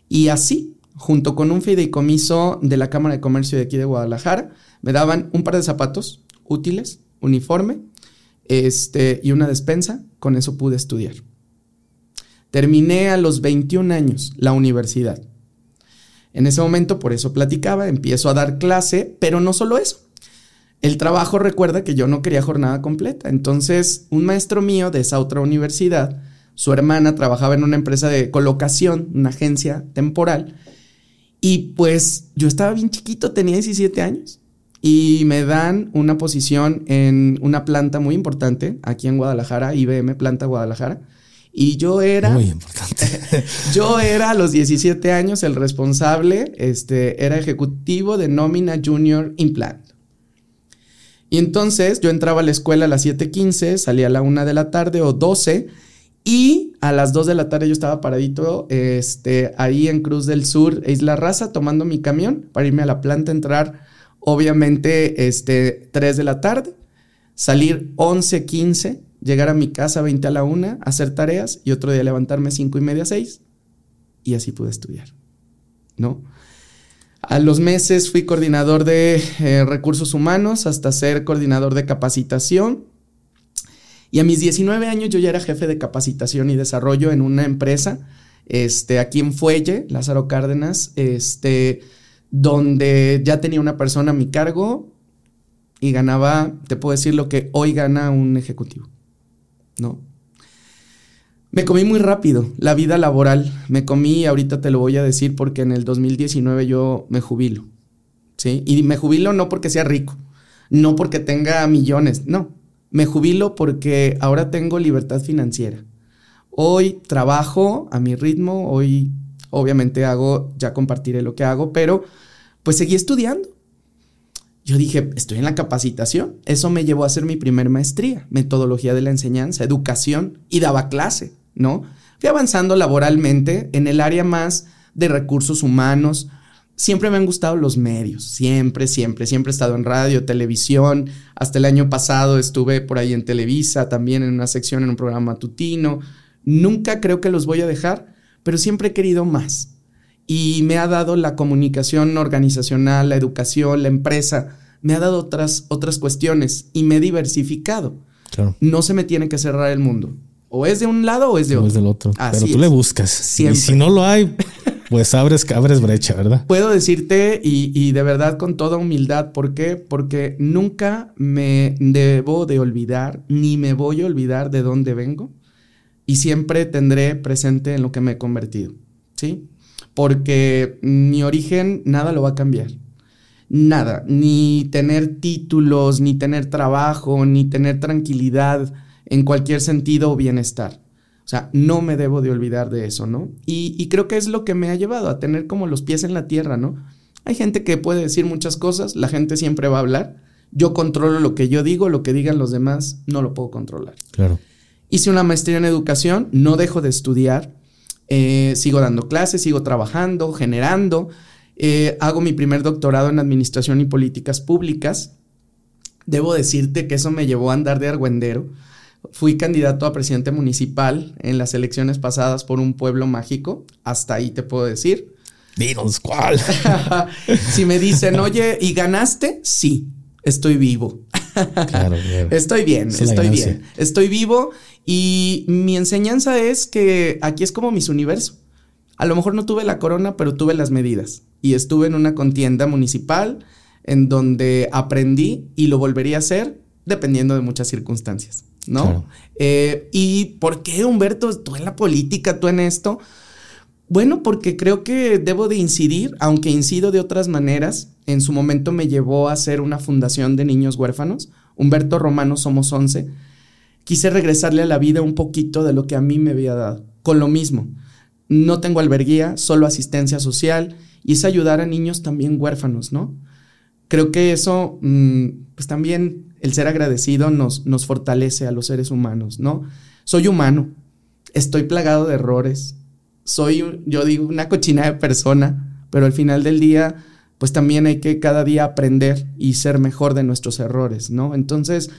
Y así, junto con un fideicomiso de la Cámara de Comercio de aquí de Guadalajara, me daban un par de zapatos útiles, uniforme, este, y una despensa. Con eso pude estudiar. Terminé a los 21 años la universidad. En ese momento, por eso platicaba, empiezo a dar clase, pero no solo eso. El trabajo recuerda que yo no quería jornada completa. Entonces, un maestro mío de esa otra universidad, su hermana trabajaba en una empresa de colocación, una agencia temporal, y pues yo estaba bien chiquito, tenía 17 años, y me dan una posición en una planta muy importante aquí en Guadalajara, IBM Planta Guadalajara y yo era. Muy importante. yo era a los 17 años el responsable, este, era ejecutivo de nómina Junior Implant. Y entonces yo entraba a la escuela a las 7:15, salía a la 1 de la tarde o 12. Y a las 2 de la tarde yo estaba paradito este, ahí en Cruz del Sur, Isla Raza, tomando mi camión para irme a la planta, entrar obviamente este, 3 de la tarde, salir 11:15 llegar a mi casa 20 a la 1, hacer tareas y otro día levantarme 5 y media, 6 y así pude estudiar, ¿no? A los meses fui coordinador de eh, recursos humanos hasta ser coordinador de capacitación. Y a mis 19 años yo ya era jefe de capacitación y desarrollo en una empresa, este, aquí en Fuelle, Lázaro Cárdenas, este, donde ya tenía una persona a mi cargo y ganaba, te puedo decir lo que hoy gana un ejecutivo. ¿no? Me comí muy rápido la vida laboral. Me comí, ahorita te lo voy a decir, porque en el 2019 yo me jubilo. ¿Sí? Y me jubilo no porque sea rico, no porque tenga millones, no. Me jubilo porque ahora tengo libertad financiera. Hoy trabajo a mi ritmo, hoy obviamente hago, ya compartiré lo que hago, pero pues seguí estudiando. Yo dije, estoy en la capacitación. Eso me llevó a hacer mi primer maestría, metodología de la enseñanza, educación, y daba clase, ¿no? Fui avanzando laboralmente en el área más de recursos humanos. Siempre me han gustado los medios, siempre, siempre, siempre he estado en radio, televisión. Hasta el año pasado estuve por ahí en Televisa, también en una sección en un programa matutino. Nunca creo que los voy a dejar, pero siempre he querido más y me ha dado la comunicación organizacional, la educación, la empresa, me ha dado otras, otras cuestiones y me he diversificado. No se me tiene que cerrar el mundo. O es de un lado o es de otro. O es del otro. Pero tú le buscas. Y si no lo hay, pues abres, abres brecha, ¿verdad? Puedo decirte y, y, de verdad con toda humildad, ¿por qué? Porque nunca me debo de olvidar, ni me voy a olvidar de dónde vengo, y siempre tendré presente en lo que me he convertido, ¿sí? Porque mi origen nada lo va a cambiar. Nada, ni tener títulos, ni tener trabajo, ni tener tranquilidad en cualquier sentido o bienestar. O sea, no me debo de olvidar de eso, ¿no? Y, y, creo que es lo que me ha llevado a tener como los pies en la tierra, ¿no? Hay gente que puede decir muchas cosas, la gente siempre va a hablar. Yo controlo lo que yo digo, lo que digan los demás, no lo puedo controlar. Claro. Hice una maestría en educación, no dejo de estudiar, eh, sigo dando clases, sigo trabajando, generando. Eh, hago mi primer doctorado en administración y políticas públicas. Debo decirte que eso me llevó a andar de argüendero. Fui candidato a presidente municipal en las elecciones pasadas por un pueblo mágico. Hasta ahí te puedo decir. Dinos cuál. si me dicen, oye, ¿y ganaste? Sí, estoy vivo. claro, Estoy bien, estoy bien. Estoy vivo y mi enseñanza es que aquí es como mis universo. A lo mejor no tuve la corona, pero tuve las medidas. Y estuve en una contienda municipal en donde aprendí y lo volvería a hacer dependiendo de muchas circunstancias. ¿No? Eh, ¿Y por qué, Humberto, tú en la política, tú en esto? Bueno, porque creo que debo de incidir, aunque incido de otras maneras. En su momento me llevó a hacer una fundación de niños huérfanos. Humberto Romano Somos 11. Quise regresarle a la vida un poquito de lo que a mí me había dado. Con lo mismo. No tengo alberguía, solo asistencia social y es ayudar a niños también huérfanos, ¿no? Creo que eso, mm, pues también el ser agradecido nos, nos fortalece a los seres humanos, ¿no? Soy humano, estoy plagado de errores, soy, yo digo, una cochina de persona, pero al final del día, pues también hay que cada día aprender y ser mejor de nuestros errores, ¿no? Entonces,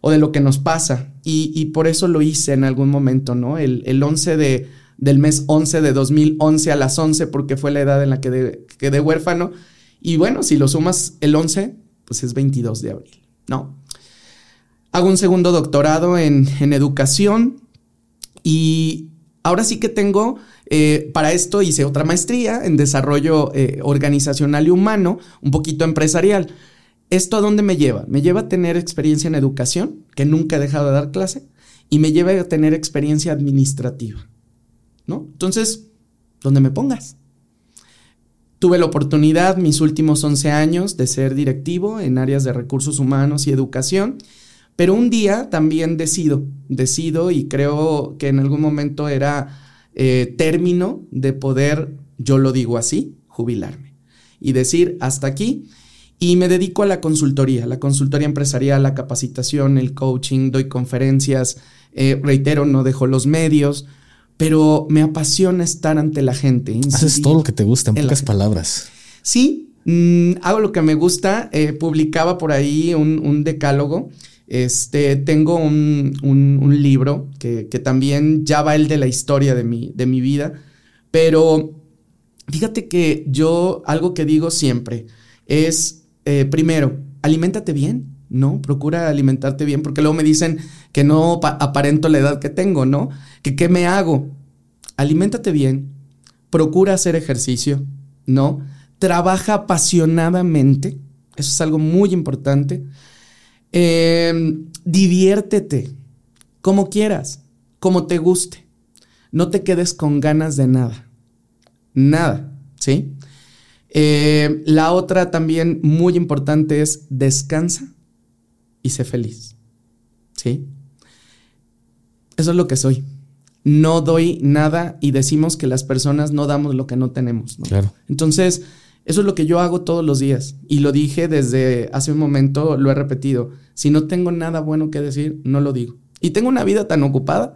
o de lo que nos pasa. Y, por eso lo hice en algún momento, ¿no? El, el 11 de, del mes 11 de 2011 a las 11, porque fue la edad en la que quedé huérfano. Y bueno, si lo sumas el 11, pues es 22 de abril, ¿no? Hago un segundo doctorado en, educación y ahora sí que tengo, eh, para esto hice otra maestría en desarrollo eh, organizacional y humano, un poquito empresarial. ¿Esto a dónde me lleva? Me lleva a tener experiencia en educación, que nunca he dejado de dar clase, y me lleva a tener experiencia administrativa, ¿no? Entonces, ¿dónde me pongas? Tuve la oportunidad mis últimos 11 años de ser directivo en áreas de recursos humanos y educación pero un día también decido, decido y creo que en algún momento era eh, término de poder, yo lo digo así, jubilarme y decir hasta aquí. Y me dedico a la consultoría, la consultoría empresarial, la capacitación, el coaching, doy conferencias, eh, reitero, no dejo los medios, pero me apasiona estar ante la gente. Haces todo lo que te gusta, en, pocas palabras. Sí, mm, hago lo que me gusta. Eh, publicaba por ahí un, un decálogo este, tengo un, libro que, también ya va el de la historia de mi, vida, pero fíjate que yo algo que digo siempre es, eh, primero, aliméntate bien, ¿no? Procura alimentarte bien, porque luego me dicen que no aparento la edad que tengo, ¿no? Que qué me hago. Aliméntate bien, procura hacer ejercicio, ¿no? Trabaja apasionadamente, eso es algo muy importante. Em, diviértete, como quieras, como te guste. No te quedes con ganas de nada. Nada, ¿sí? Em, la otra también muy importante es descansa y sé feliz. ¿Sí? Eso es lo que soy. No doy nada y decimos que las personas no damos lo que no tenemos. Claro. Entonces, eso es lo que yo hago todos los días. Y lo dije desde hace un momento, lo he repetido. Si no tengo nada bueno que decir, no lo digo. Y tengo una vida tan ocupada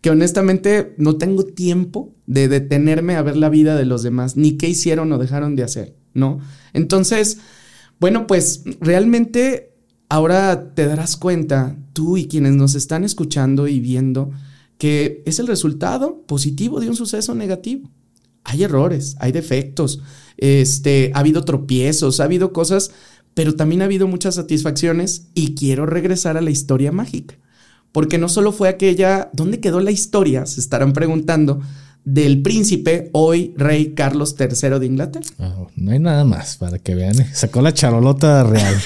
que honestamente no tengo tiempo de detenerme a ver la vida de los demás, ni qué hicieron o dejaron de hacer, ¿no? Entonces, bueno, pues realmente ahora te darás cuenta, tú y quienes nos están escuchando y viendo, que es el resultado positivo de un suceso negativo. Hay errores, hay defectos, este, ha habido tropiezos, ha habido cosas, pero también ha habido muchas satisfacciones y quiero regresar a la historia mágica. Porque no solo fue aquella, ¿dónde quedó la historia? Se estarán preguntando, del príncipe, hoy rey Carlos III de Inglaterra. Ah, no hay nada más para que vean. ¿eh? Sacó la charolota real.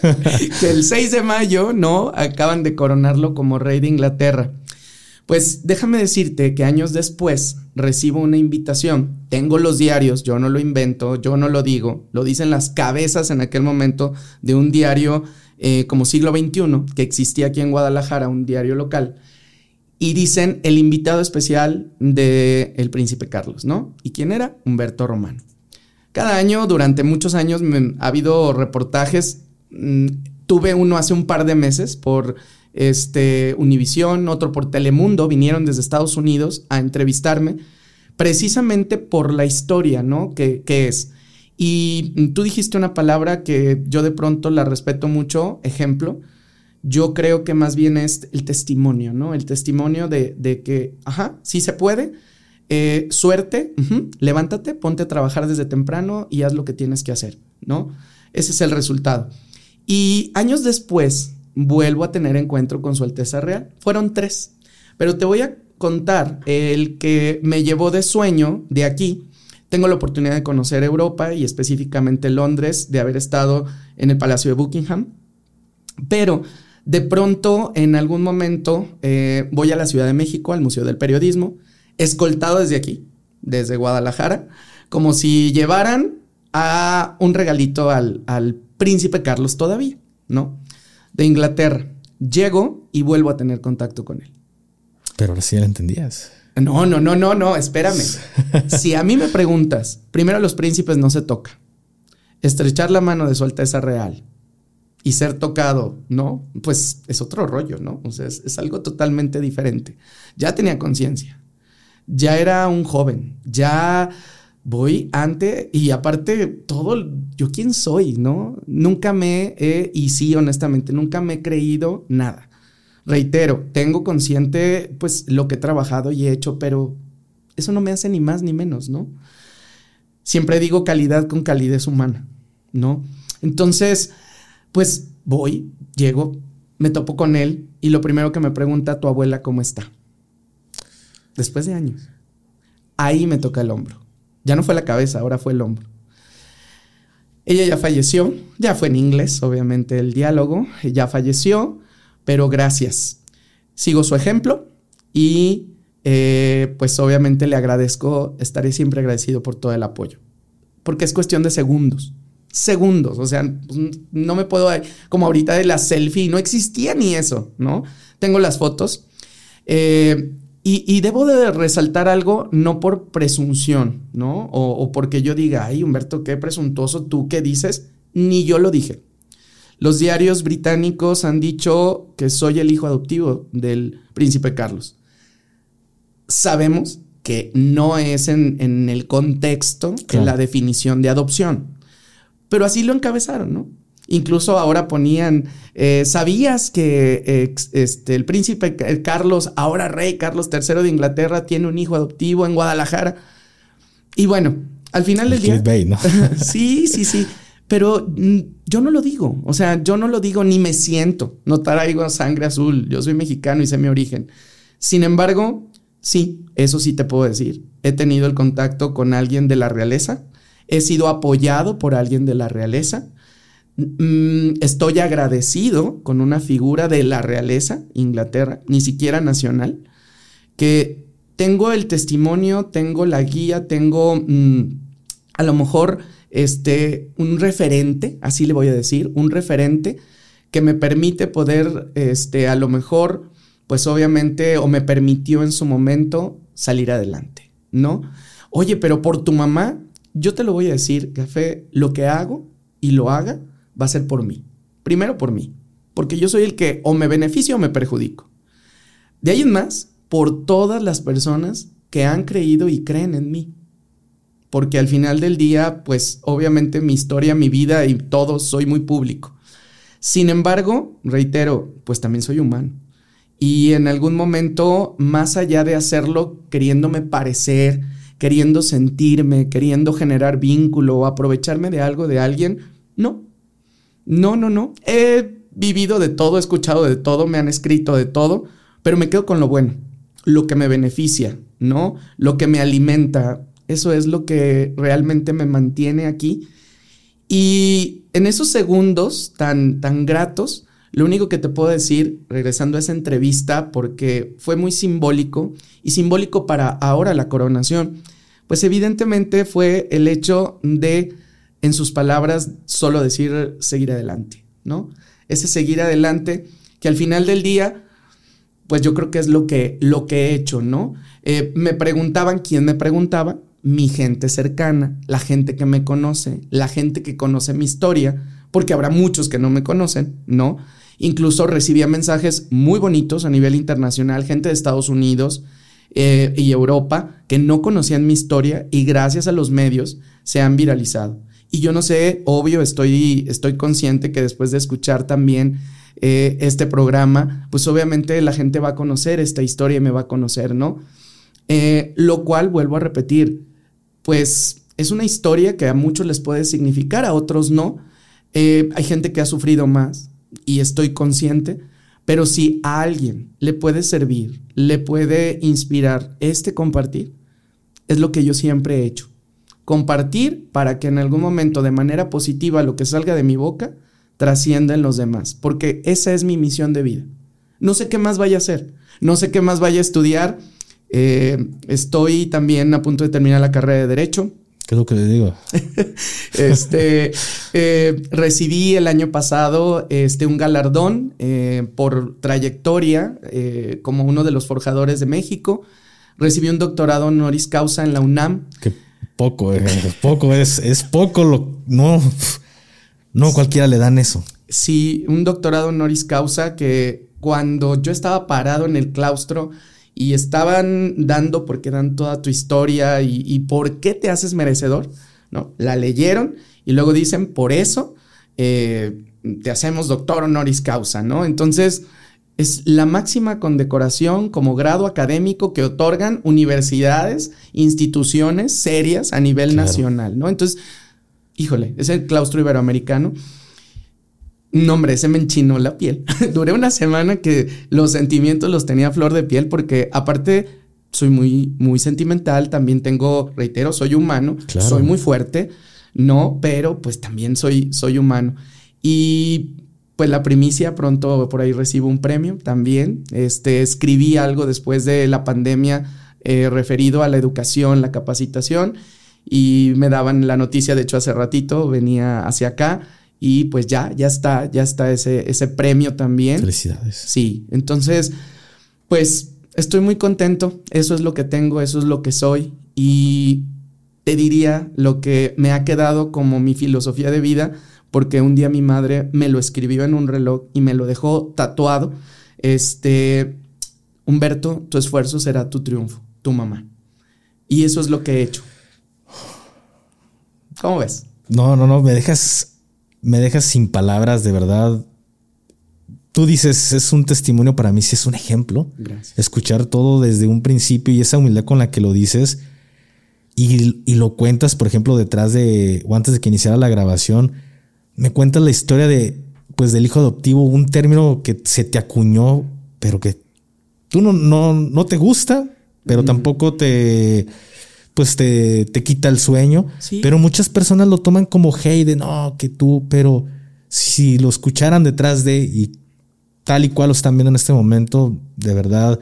que el 6 de mayo, ¿no? Acaban de coronarlo como rey de Inglaterra. Pues déjame decirte que años después recibo una invitación, tengo los diarios, yo no lo invento, yo no lo digo, lo dicen las cabezas en aquel momento de un diario eh, como siglo XXI que existía aquí en Guadalajara, un diario local, y dicen el invitado especial del el príncipe Carlos, ¿no? ¿Y quién era? Humberto Romano. Cada año, durante muchos años, ha habido reportajes. Mm, tuve uno hace un par de meses por este, Univisión, otro por Telemundo, vinieron desde Estados Unidos a entrevistarme precisamente por la historia, ¿no? Que, es. Y tú dijiste una palabra que yo de pronto la respeto mucho, ejemplo. Yo creo que más bien es el testimonio, ¿no? El testimonio de, que, ajá, sí se puede. Eh, suerte, levántate, ponte a trabajar desde temprano y haz lo que tienes que hacer, ¿no? Ese es el resultado. Y años después, vuelvo a tener encuentro con Su Alteza Real. Fueron tres, pero te voy a contar el que me llevó de sueño de aquí. Tengo la oportunidad de conocer Europa y específicamente Londres, de haber estado en el Palacio de Buckingham, pero de pronto en algún momento eh, voy a la Ciudad de México, al Museo del Periodismo, escoltado desde aquí, desde Guadalajara, como si llevaran a un regalito al, al príncipe Carlos todavía, ¿no? De Inglaterra. Llego y vuelvo a tener contacto con él. Pero ahora sí la entendías. No, no, no, no, no, espérame. si a mí me preguntas, primero a los príncipes no se toca. Estrechar la mano de su Alteza Real y ser tocado, ¿no? Pues es otro rollo, ¿no? O sea, es, es algo totalmente diferente. Ya tenía conciencia. Ya era un joven. Ya voy ante y aparte todo, yo quién soy, ¿no? Nunca me he, y sí, honestamente, nunca me he creído nada. Reitero, tengo consciente pues lo que he trabajado y he hecho, pero eso no me hace ni más ni menos, ¿no? Siempre digo calidad con calidez humana, ¿no? Entonces, pues voy, llego, me topo con él y lo primero que me pregunta tu abuela cómo está. Después de años. Ahí me toca el hombro ya no fue la cabeza, ahora fue el hombro. Ella ya falleció, ya fue en inglés, obviamente el diálogo, ya falleció, pero gracias. Sigo su ejemplo y eh, pues obviamente le agradezco, estaré siempre agradecido por todo el apoyo, porque es cuestión de segundos, segundos, o sea, no me puedo, como ahorita de la selfie, no existía ni eso, ¿no? Tengo las fotos. Eh, y, debo de resaltar algo, no por presunción, ¿no? O, porque yo diga, ay, Humberto, qué presuntuoso tú qué dices, ni yo lo dije. Los diarios británicos han dicho que soy el hijo adoptivo del príncipe Carlos. Sabemos que no es en, el contexto, en la definición de adopción, pero así lo encabezaron, ¿no? Incluso ahora ponían, eh, ¿sabías que este, el príncipe Carlos, ahora rey Carlos III de Inglaterra, tiene un hijo adoptivo en Guadalajara? Y bueno, al final del día... sí, sí, sí. Pero mm, yo no lo digo. O sea, yo no lo digo ni me siento. No traigo sangre azul. Yo soy mexicano y sé mi origen. Sin embargo, sí, eso sí te puedo decir. He tenido el contacto con alguien de la realeza. He sido apoyado por alguien de la realeza. Mm, estoy agradecido con una figura de la realeza, Inglaterra, ni siquiera nacional, que tengo el testimonio, tengo la guía, tengo mm, a lo mejor este, un referente, así le voy a decir, un referente que me permite poder, este, a lo mejor, pues obviamente, o me permitió en su momento salir adelante, ¿no? Oye, pero por tu mamá, yo te lo voy a decir, Café, lo que hago y lo haga, va a ser por mí. Primero por mí, porque yo soy el que o me beneficio o me perjudico. De ahí en más, por todas las personas que han creído y creen en mí. Porque al final del día, pues obviamente mi historia, mi vida y todo soy muy público. Sin embargo, reitero, pues también soy humano. Y en algún momento, más allá de hacerlo queriéndome parecer, queriendo sentirme, queriendo generar vínculo o aprovecharme de algo de alguien, no, no, no, no. He vivido de todo, he escuchado de todo, me han escrito de todo, pero me quedo con lo bueno, lo que me beneficia, ¿no? Lo que me alimenta. Eso es lo que realmente me mantiene aquí. Y en esos segundos tan, tan gratos, Lo único que te puedo decir, regresando a esa entrevista, porque fue muy simbólico y simbólico para ahora la coronación, pues evidentemente fue el hecho de, en sus palabras, solo decir seguir adelante, ¿no? Ese seguir adelante que al final del día, pues yo creo que es lo que, lo que he hecho, ¿no? Eh, me preguntaban, ¿quién me preguntaba? Mi gente cercana, la gente que me conoce, la gente que conoce mi historia, porque habrá muchos que no me conocen, ¿no? Incluso recibía mensajes muy bonitos a nivel internacional, gente de Estados Unidos eh, y Europa que no conocían mi historia y gracias a los medios se han viralizado. Y yo no sé, obvio, estoy, estoy consciente que después de escuchar también eh, este programa, pues obviamente la gente va a conocer esta historia y me va a conocer, ¿no? Eh, lo cual, vuelvo a repetir, pues es una historia que a muchos les puede significar, a otros no. hay gente que ha sufrido más, y estoy consciente, pero si a alguien le puede servir, le puede inspirar este compartir, es lo que yo siempre he hecho. Compartir para que en algún momento de manera positiva lo que salga de mi boca trascienda en los demás, porque esa es mi misión de vida. No sé qué más vaya a hacer, no sé qué más vaya a estudiar. Eh, estoy también a punto de terminar la carrera de derecho. ¿Qué es lo que le digo? este, eh, recibí el año pasado este, un galardón eh, por trayectoria como uno de los forjadores de México. Recibí un doctorado honoris causa en la UNAM. Que poco, poco es, es poco lo, no, no cualquiera le dan eso. Sí, un doctorado honoris causa que cuando yo estaba parado en el claustro y estaban dando, porque dan toda tu historia y, por qué te haces merecedor, ¿no? La leyeron y luego dicen, por eso eh, te hacemos doctor honoris causa, ¿no? Entonces, es la máxima condecoración como grado académico que otorgan universidades, instituciones serias a nivel nacional, ¿no? Entonces, híjole, es el claustro iberoamericano. No, hombre, se me enchinó la piel. Duré una semana que los sentimientos los tenía a flor de piel porque aparte soy muy, muy sentimental, también tengo, reitero, soy humano, soy muy fuerte, no, pero pues también soy, soy humano. Y pues la primicia, pronto por ahí recibo un premio también. Este, escribí algo después de la pandemia eh, referido a la educación, la capacitación, y me daban la noticia, de hecho hace ratito venía hacia acá y pues ya, ya está, ya está ese, ese premio también. Felicidades. Sí, entonces, pues estoy muy contento, eso es lo que tengo, eso es lo que soy y te diría lo que me ha quedado como mi filosofía de vida, porque un día mi madre me lo escribió en un reloj y me lo dejó tatuado. Este, Humberto, tu esfuerzo será tu triunfo, tu mamá. Y eso es lo que he hecho. ¿Cómo ves? No, no, no, me dejas me dejas sin palabras, de verdad. Tú dices, es un testimonio para mí, sí es un ejemplo. Gracias. Escuchar todo desde un principio y esa humildad con la que lo dices y, lo cuentas, por ejemplo, detrás de o antes de que iniciara la grabación, me cuentas la historia de, pues, del hijo adoptivo, un término que se te acuñó, pero que tú no, no, no te gusta, pero tampoco te pues te, te quita el sueño. Pero muchas personas lo toman como hey de no, que tú, pero si lo escucharan detrás de y tal y cual lo están viendo en este momento, de verdad,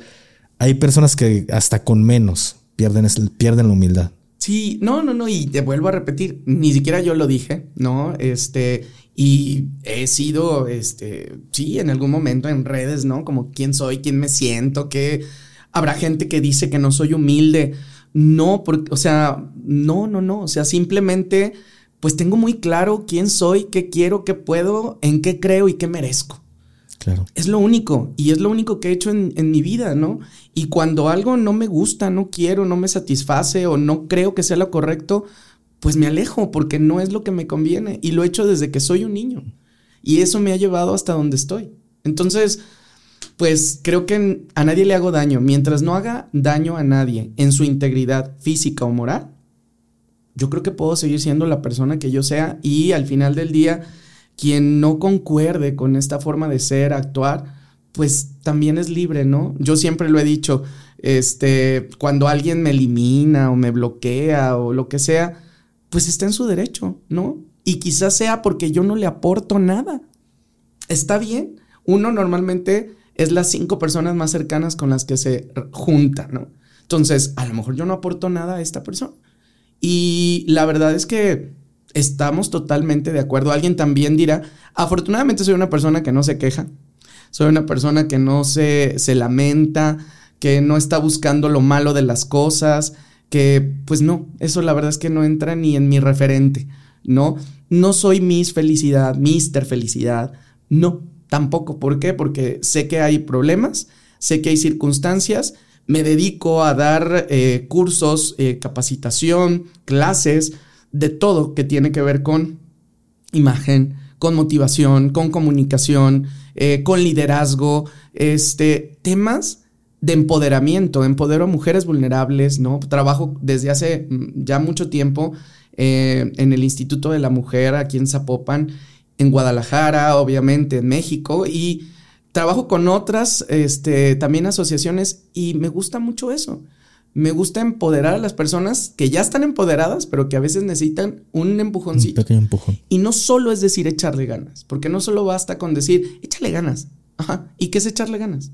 hay personas que hasta con menos pierden, pierden la humildad. Sí, no, no, no, y te vuelvo a repetir, ni siquiera yo lo dije, ¿no? Este, y he sido, este, sí, en algún momento en redes, ¿no? Como quién soy, quién me siento, que habrá gente que dice que no soy humilde. No, porque, o sea, no, no, no. O sea, simplemente, pues tengo muy claro quién soy, qué quiero, qué puedo, en qué creo y qué merezco. Es lo único. Y es lo único que he hecho en, en mi vida, ¿no? Y cuando algo no me gusta, no quiero, no me satisface o no creo que sea lo correcto, pues me alejo porque no es lo que me conviene. Y lo he hecho desde que soy un niño. Y eso me ha llevado hasta donde estoy. Entonces, pues creo que a nadie le hago daño. Mientras no haga daño a nadie en su integridad física o moral, yo creo que puedo seguir siendo la persona que yo sea y al final del día, quien no concuerde con esta forma de ser, actuar, pues también es libre, ¿no? Yo siempre lo he dicho, este, cuando alguien me elimina o me bloquea o lo que sea, pues está en su derecho, ¿no? Y quizás sea porque yo no le aporto nada. Está bien, Uno normalmente es las cinco personas más cercanas con las que se junta, ¿no? Entonces, a lo mejor yo no aporto nada a esta persona. Y la verdad es que estamos totalmente de acuerdo. Alguien también dirá, afortunadamente soy una persona que no se queja, soy una persona que no se, se lamenta, que no está buscando lo malo de las cosas, que pues no, eso la verdad es que no entra ni en mi referente, ¿no? No soy Miss Felicidad, Mister Felicidad, no, tampoco. ¿Por qué? Porque sé que hay problemas, sé que hay circunstancias, me dedico a dar eh, cursos, eh, capacitación, clases, de todo que tiene que ver con imagen, con motivación, con comunicación, eh, con liderazgo, este, temas de empoderamiento, empodero a mujeres vulnerables, ¿no? Trabajo desde hace mm, ya mucho tiempo eh, en el Instituto de la Mujer aquí en Zapopan, en Guadalajara, obviamente, en México, y trabajo con otras este, también asociaciones y me gusta mucho eso. Me gusta empoderar a las personas que ya están empoderadas, pero que a veces necesitan un empujoncito. Un pequeño empujón. Y no solo es decir echarle ganas, porque no solo basta con decir, échale ganas. Ajá. ¿Y qué es echarle ganas?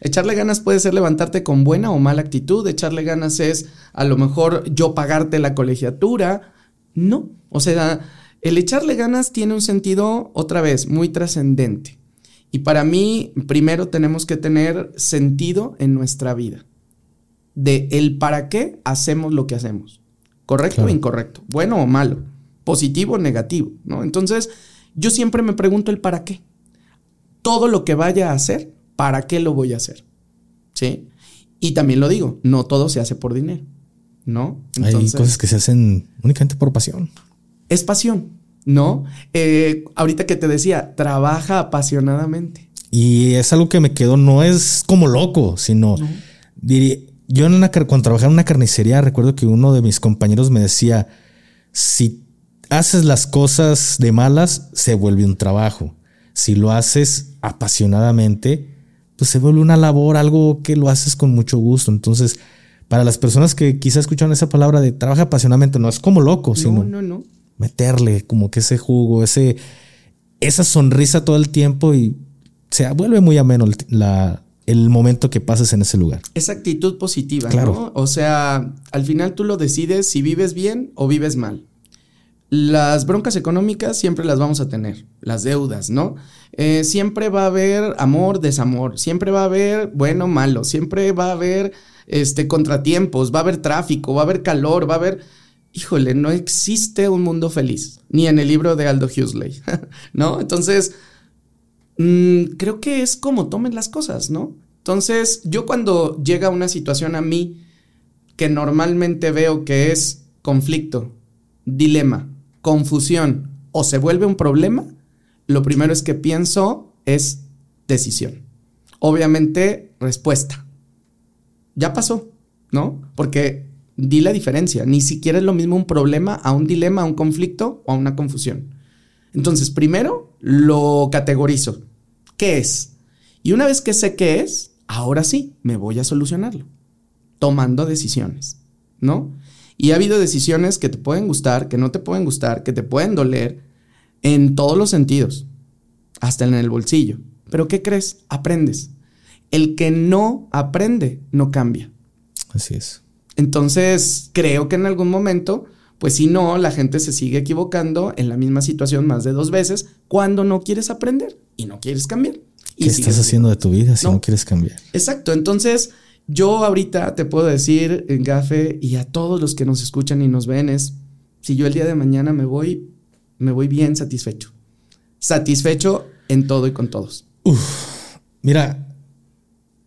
Echarle ganas puede ser levantarte con buena o mala actitud. Echarle ganas es a lo mejor yo pagarte la colegiatura. No. O sea, el echarle ganas tiene un sentido, otra vez, muy trascendente. Y para mí, primero tenemos que tener sentido en nuestra vida. De el para qué hacemos lo que hacemos. ¿Correcto o incorrecto? Bueno o malo. Positivo o negativo. ¿no? Entonces, yo siempre me pregunto el para qué. Todo lo que vaya a hacer ¿para qué lo voy a hacer? ¿Sí? Y también lo digo, no todo se hace por dinero, ¿no? Hay cosas que se hacen únicamente por pasión. Es pasión, ¿no? Eh, ahorita que te decía, trabaja apasionadamente. Y es algo que me quedó, no es como loco, sino diría, yo en una, cuando trabajaba en una carnicería, recuerdo que uno de mis compañeros me decía, si haces las cosas de malas, se vuelve un trabajo. Si lo haces apasionadamente, pues se vuelve una labor, algo que lo haces con mucho gusto. Entonces, para las personas que quizás escucharon esa palabra de trabaja apasionadamente, no es como loco, sino meterle como que ese jugo, ese, esa sonrisa todo el tiempo y se vuelve muy ameno la, el momento que pases en ese lugar. Esa actitud positiva, claro. O sea, al final tú lo decides si vives bien o vives mal. Las broncas económicas siempre las vamos a tener, las deudas, ¿no? Eh, siempre va a haber amor, desamor, siempre va a haber bueno, malo, siempre va a haber este, contratiempos, va a haber tráfico, va a haber calor, va a haber... Híjole, no existe un mundo feliz, ni en el libro de Aldo Huxley, ¿no? Entonces, mm, creo que es como tomen las cosas, ¿no? Entonces, yo cuando llega una situación a mí que normalmente veo que es conflicto, dilema, confusión o se vuelve un problema, lo primero es que pienso es decisión. Obviamente, respuesta. Ya pasó, ¿no? Porque di la diferencia. Ni siquiera es lo mismo un problema a un dilema, a un conflicto o a una confusión. Entonces, primero lo categorizo. ¿Qué es? Y una vez que sé qué es, ahora sí, me voy a solucionarlo. Tomando decisiones, ¿no? Y ha habido decisiones que te pueden gustar, que no te pueden gustar, que te pueden doler en todos los sentidos, hasta en el bolsillo. Pero ¿qué crees? Aprendes. El que no aprende no cambia. Así es. Entonces, creo que en algún momento, pues si no, la gente se sigue equivocando en la misma situación más de dos veces cuando no quieres aprender y no quieres cambiar. ¿Qué estás haciendo de tu vida si no quieres cambiar? Exacto. Entonces, yo ahorita te puedo decir, en Gafe, y a todos los que nos escuchan y nos ven, es, si yo el día de mañana me voy, me voy bien satisfecho. Satisfecho en todo y con todos. mira,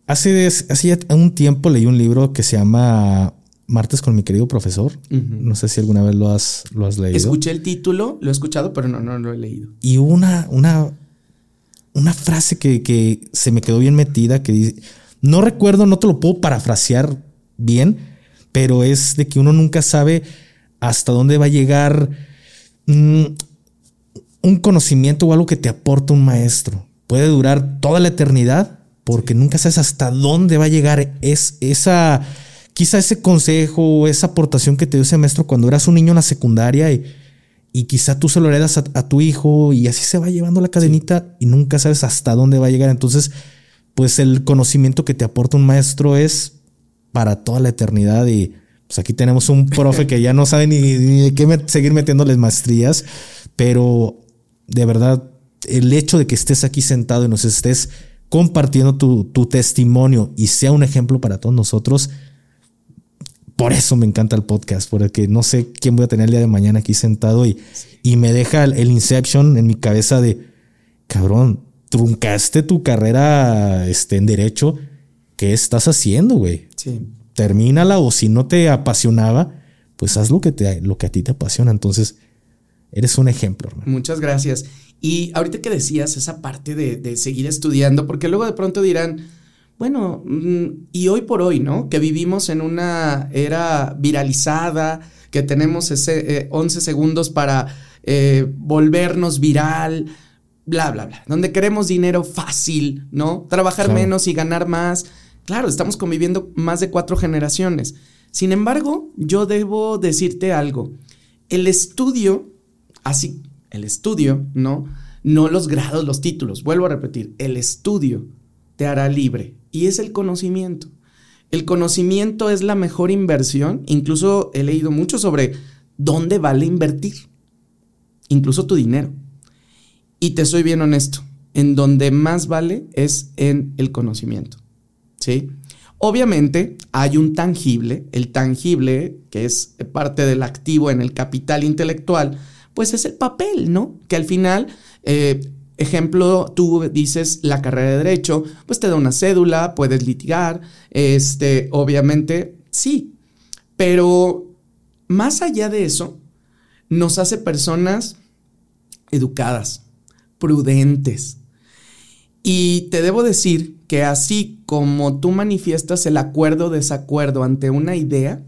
hace, hace un tiempo leí un libro que se llama Martes con mi querido profesor. No sé si alguna vez lo has, lo has leído. Escuché el título, lo he escuchado, pero no, no lo he leído. Y una, una, una frase que, que se me quedó bien metida que dice no recuerdo, no te lo puedo parafrasear bien, pero es de que uno nunca sabe hasta dónde va a llegar mm, un conocimiento o algo que te aporta un maestro. Puede durar toda la eternidad porque nunca sabes hasta dónde va a llegar es, esa, quizá ese consejo o esa aportación que te dio ese maestro cuando eras un niño en la secundaria y, y quizá tú se lo heredas a, tu hijo y así se va llevando la cadenita y nunca sabes hasta dónde va a llegar. Entonces, pues el conocimiento que te aporta un maestro es para toda la eternidad y pues aquí tenemos un profe que ya no sabe ni, de qué seguir metiéndoles maestrías, pero de verdad el hecho de que estés aquí sentado y nos estés compartiendo tu, tu testimonio y sea un ejemplo para todos nosotros, por eso me encanta el podcast, porque no sé quién voy a tener el día de mañana aquí sentado y, y me deja el, Inception en mi cabeza de, cabrón, truncaste tu carrera este, en derecho, ¿qué estás haciendo, güey? Sí. Termínala o si no te apasionaba, pues haz lo que, te, lo que a ti te apasiona. Entonces, eres un ejemplo. Hermano. Muchas gracias. Y ahorita que decías esa parte de, de seguir estudiando, porque luego de pronto dirán, bueno, mm, y hoy por hoy, ¿no? Que vivimos en una era viralizada, que tenemos ese 11 eh, segundos para eh, volvernos viral, bla, bla, bla, donde queremos dinero fácil, ¿no? Trabajar menos y ganar más. Claro, estamos conviviendo más de cuatro generaciones. Sin embargo, yo debo decirte algo. El estudio, así, el estudio, ¿no? No los grados, los títulos. Vuelvo a repetir, el estudio te hará libre y es el conocimiento. El conocimiento es la mejor inversión. Incluso he leído mucho sobre dónde vale invertir. Incluso tu dinero. Y te soy bien honesto. En donde más vale es en el conocimiento. ¿Sí? Obviamente hay un tangible. El tangible, que es parte del activo en el capital intelectual, pues es el papel, ¿no? Que al final eh, Ejemplo, tú dices la carrera de derecho, pues te da una cédula, puedes litigar, este, obviamente, sí, pero más allá de eso, nos hace personas educadas, prudentes. Y te debo decir que así como tú manifiestas el acuerdo o desacuerdo ante una idea,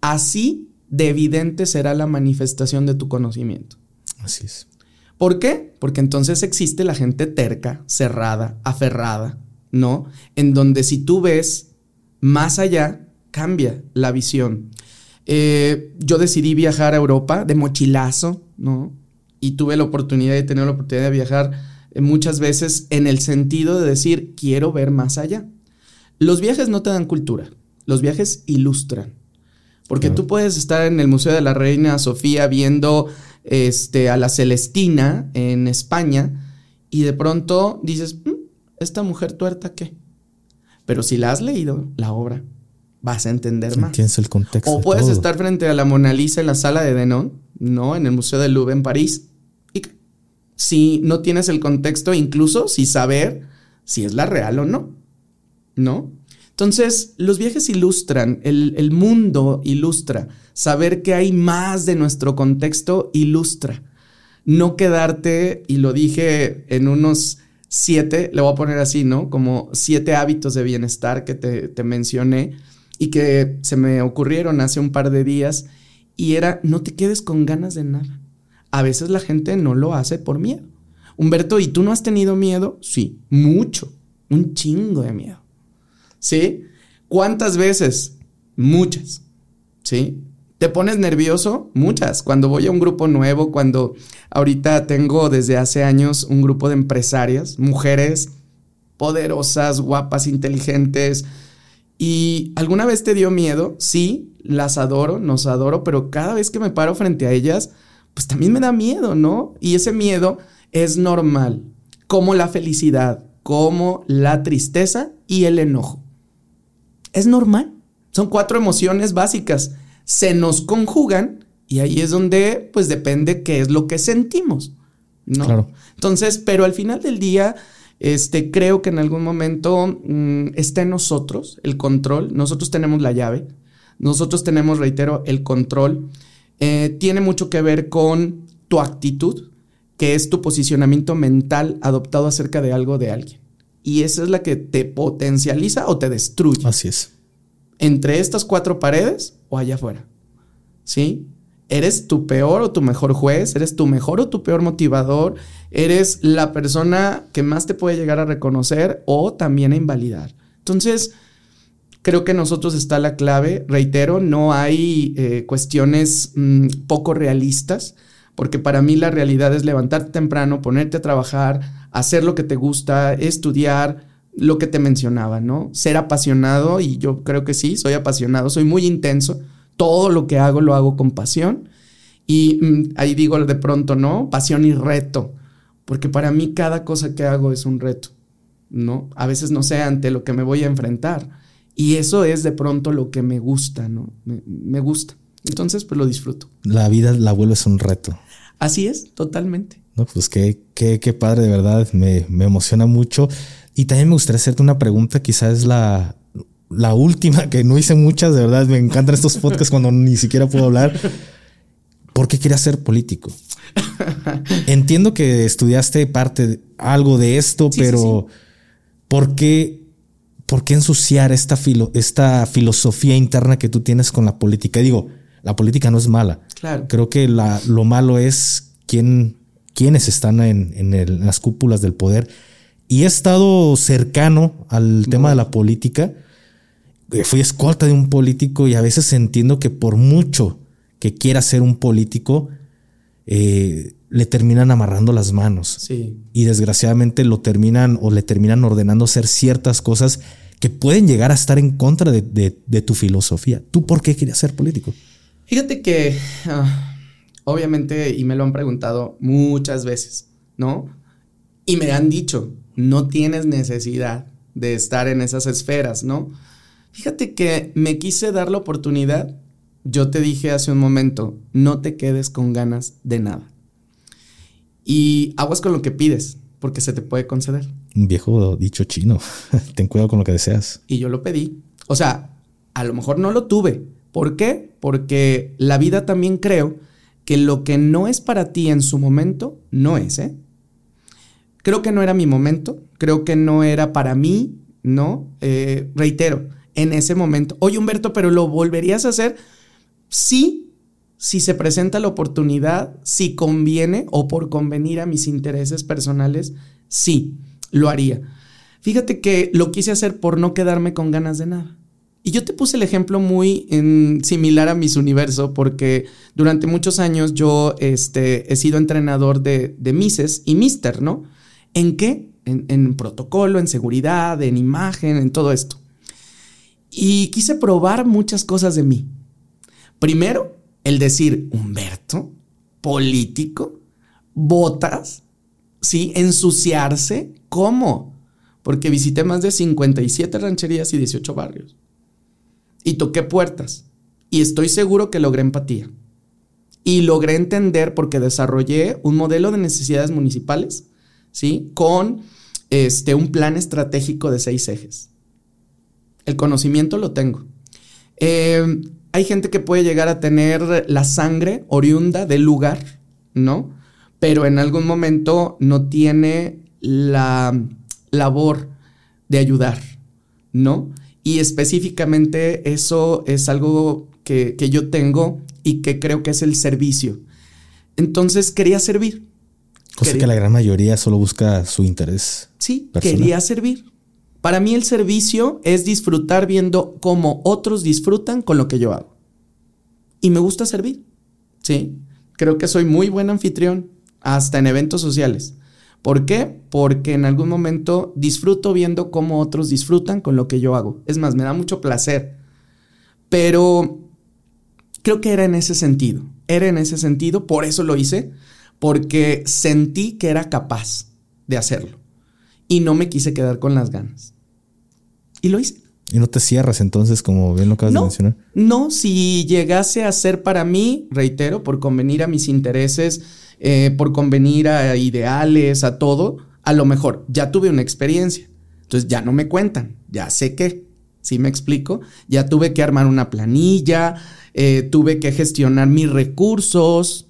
así de evidente será la manifestación de tu conocimiento. Así es. ¿Por qué? Porque entonces existe la gente terca, cerrada, aferrada, ¿no? En donde si tú ves más allá, cambia la visión. Eh, yo decidí viajar a Europa de mochilazo, ¿no? Y tuve la oportunidad de tener la oportunidad de viajar eh, muchas veces en el sentido de decir, quiero ver más allá. Los viajes no te dan cultura, los viajes ilustran. Porque tú puedes estar en el Museo de la Reina Sofía viendo este, a la Celestina en España y de pronto dices, mm, ¿esta mujer tuerta qué? Pero si la has leído, la obra, vas a entender más. Tienes el contexto. O puedes estar frente a la Mona Lisa en la sala de Denon, ¿no? En el Museo del Louvre en París. Y si no tienes el contexto, incluso si saber si es la real o no, ¿no? Entonces, los viajes ilustran, el, mundo ilustra, saber que hay más de nuestro contexto ilustra. No quedarte, y lo dije en unos siete, le voy a poner así, ¿no? Como siete hábitos de bienestar que te, te mencioné y que se me ocurrieron hace un par de días, y era, no te quedes con ganas de nada. A veces la gente no lo hace por miedo. Humberto, ¿y tú no has tenido miedo? Sí, mucho, un chingo de miedo. ¿Sí? ¿Cuántas veces? Muchas, ¿sí? ¿Te pones nervioso? Muchas. Cuando voy a un grupo nuevo, cuando ahorita tengo desde hace años un grupo de empresarias, mujeres poderosas, guapas, inteligentes. ¿Y alguna vez te dio miedo? Sí, las adoro, nos adoro, pero cada vez que me paro frente a ellas, pues también me da miedo, ¿no? Y ese miedo es normal, como la felicidad, como la tristeza y el enojo. Es normal. Son cuatro emociones básicas. Se nos conjugan y ahí es donde, pues depende qué es lo que sentimos. ¿no? Claro. Entonces, pero al final del día, este, creo que en algún momento mm, está en nosotros el control. Nosotros tenemos la llave. Nosotros tenemos, reitero, el control. Eh, tiene mucho que ver con tu actitud, que es tu posicionamiento mental adoptado acerca de algo de alguien y esa es la que te potencializa o te destruye. Así es. Entre estas cuatro paredes o allá afuera. ¿Sí? Eres tu peor o tu mejor juez, eres tu mejor o tu peor motivador, eres la persona que más te puede llegar a reconocer o también a invalidar. Entonces, creo que nosotros está la clave. Reitero, no hay eh, cuestiones mm, poco realistas. porque para mí la realidad es levantarte temprano, ponerte a trabajar, hacer lo que te gusta, estudiar, lo que te mencionaba, ¿no? Ser apasionado, y yo creo que sí, soy apasionado, soy muy intenso, todo lo que hago lo hago con pasión, y mm, ahí digo de pronto, ¿no? Pasión y reto, porque para mí cada cosa que hago es un reto, ¿no? A veces no sé ante lo que me voy a enfrentar, y eso es de pronto lo que me gusta, ¿no? Me, gusta. Entonces, pues lo disfruto. La vida la vuelves un reto. Así es, totalmente. No, pues qué, qué, qué padre, de verdad, me, me emociona mucho. Y también me gustaría hacerte una pregunta, quizás la, la última, que no hice muchas, de verdad, me encantan estos podcasts cuando ni siquiera puedo hablar. ¿Por qué querías ser político? Entiendo que estudiaste parte, de, algo de esto, pero ¿por qué, por qué ensuciar esta, filo, esta filosofía interna que tú tienes con la política? Digo, la política no es mala. Claro. Creo que la, lo malo es quién, quiénes están en, en las cúpulas del poder y he estado cercano al tema de la política. Eh, fui escolta de un político y a veces entiendo que por mucho que quiera ser un político, eh, le terminan amarrando las manos. Sí. Y desgraciadamente lo terminan o le terminan ordenando hacer ciertas cosas que pueden llegar a estar en contra de, tu filosofía. ¿Tú por qué querías ser político? Fíjate que, ah, obviamente, y me lo han preguntado muchas veces, ¿no? Y me han dicho, no tienes necesidad de estar en esas esferas, ¿no? Fíjate que me quise dar la oportunidad. Yo te dije hace un momento, no te quedes con ganas de nada. Y aguas con lo que pides, porque se te puede conceder. Un viejo dicho chino, ten cuidado con lo que deseas. Y yo lo pedí. O sea, a lo mejor no lo tuve. ¿Por qué? Porque la vida también creo que lo que no es para ti en su momento, no es, ¿eh? Creo que no era mi momento, creo que no era para mí, ¿no? Eh, reitero, en ese momento, oye Humberto, pero ¿lo volverías a hacer? Sí, si se presenta la oportunidad, si conviene o por convenir a mis intereses personales, sí, lo haría. Fíjate que lo quise hacer por no quedarme con ganas de nada. Y yo te puse el ejemplo muy similar a mis universo, porque durante muchos años yo este, he sido entrenador de, de Mises y Mister, ¿no? ¿En qué? En, protocolo, en seguridad, en imagen, en todo esto. Y quise probar muchas cosas de mí. Primero, el decir, Humberto, político, botas, ¿sí? Ensuciarse, ¿cómo? Porque visité más de 57 rancherías y 18 barrios. Y toqué puertas. Y estoy seguro que logré empatía. Y logré entender porque desarrollé un modelo de necesidades municipales ¿sí? Con este, un plan estratégico de seis ejes. El conocimiento lo tengo. Eh, hay gente que puede llegar a tener la sangre oriunda del lugar, ¿no? Pero en algún momento no tiene la labor de ayudar, ¿no? Y específicamente eso es algo que, que yo tengo y que creo que es el servicio. Entonces quería servir, Cosa que la gran mayoría solo busca su interés. Sí, quería servir. Para mí el servicio es disfrutar viendo cómo otros disfrutan con lo que yo hago. Y me gusta servir. Sí, creo que soy muy buen anfitrión, hasta en eventos sociales. ¿Por qué? Porque en algún momento disfruto viendo cómo otros disfrutan con lo que yo hago. Es más, me da mucho placer. Pero creo que era en ese sentido. Era en ese sentido, por eso lo hice porque sentí que era capaz de hacerlo y no me quise quedar con las ganas. Y lo hice. ¿Y no te cierras entonces, como bien lo acabas de mencionar? No, si llegase a ser para mí, reitero, por convenir a mis intereses, eh, por convenir a ideales, a todo, a lo mejor ya tuve una experiencia. Entonces ya no me cuentan, ya sé qué. ¿Sí me explico? Ya tuve que armar una planilla, eh, tuve que gestionar mis recursos,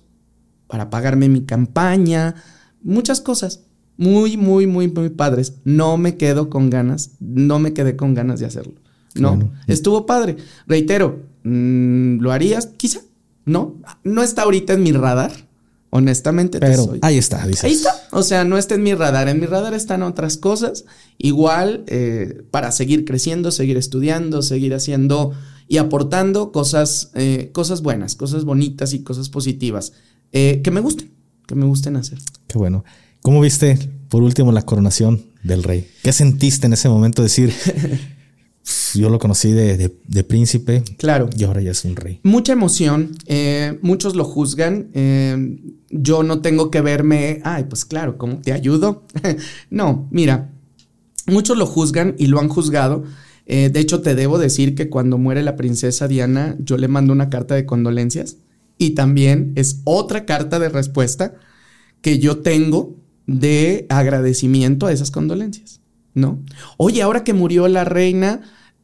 para pagarme mi campaña, muchas cosas muy, muy, muy, muy padres. No me quedo con ganas, no me quedé con ganas de hacerlo. No, estuvo padre. Reitero, mm, ¿lo harías? Quizá. No, no está ahorita en mi radar. Honestamente, pero ahí está. Dices. Ahí está. O sea, no está en mi radar. En mi radar están otras cosas. Igual eh, para seguir creciendo, seguir estudiando, seguir haciendo y aportando cosas, eh, cosas buenas, cosas bonitas y cosas positivas eh, que me gusten, que me gusten hacer. Qué bueno. ¿Cómo viste, por último, la coronación del rey? ¿Qué sentiste en ese momento? Decir, yo lo conocí de, príncipe. Claro. Y ahora ya es un rey. Mucha emoción. Eh, muchos lo juzgan. Eh, yo no tengo que verme, ay, pues claro, ¿cómo te ayudo? no, mira, muchos lo juzgan y lo han juzgado. Eh, de hecho, te debo decir que cuando muere la princesa Diana, yo le mando una carta de condolencias y también es otra carta de respuesta que yo tengo de agradecimiento a esas condolencias, ¿no? Oye, ahora que murió la reina,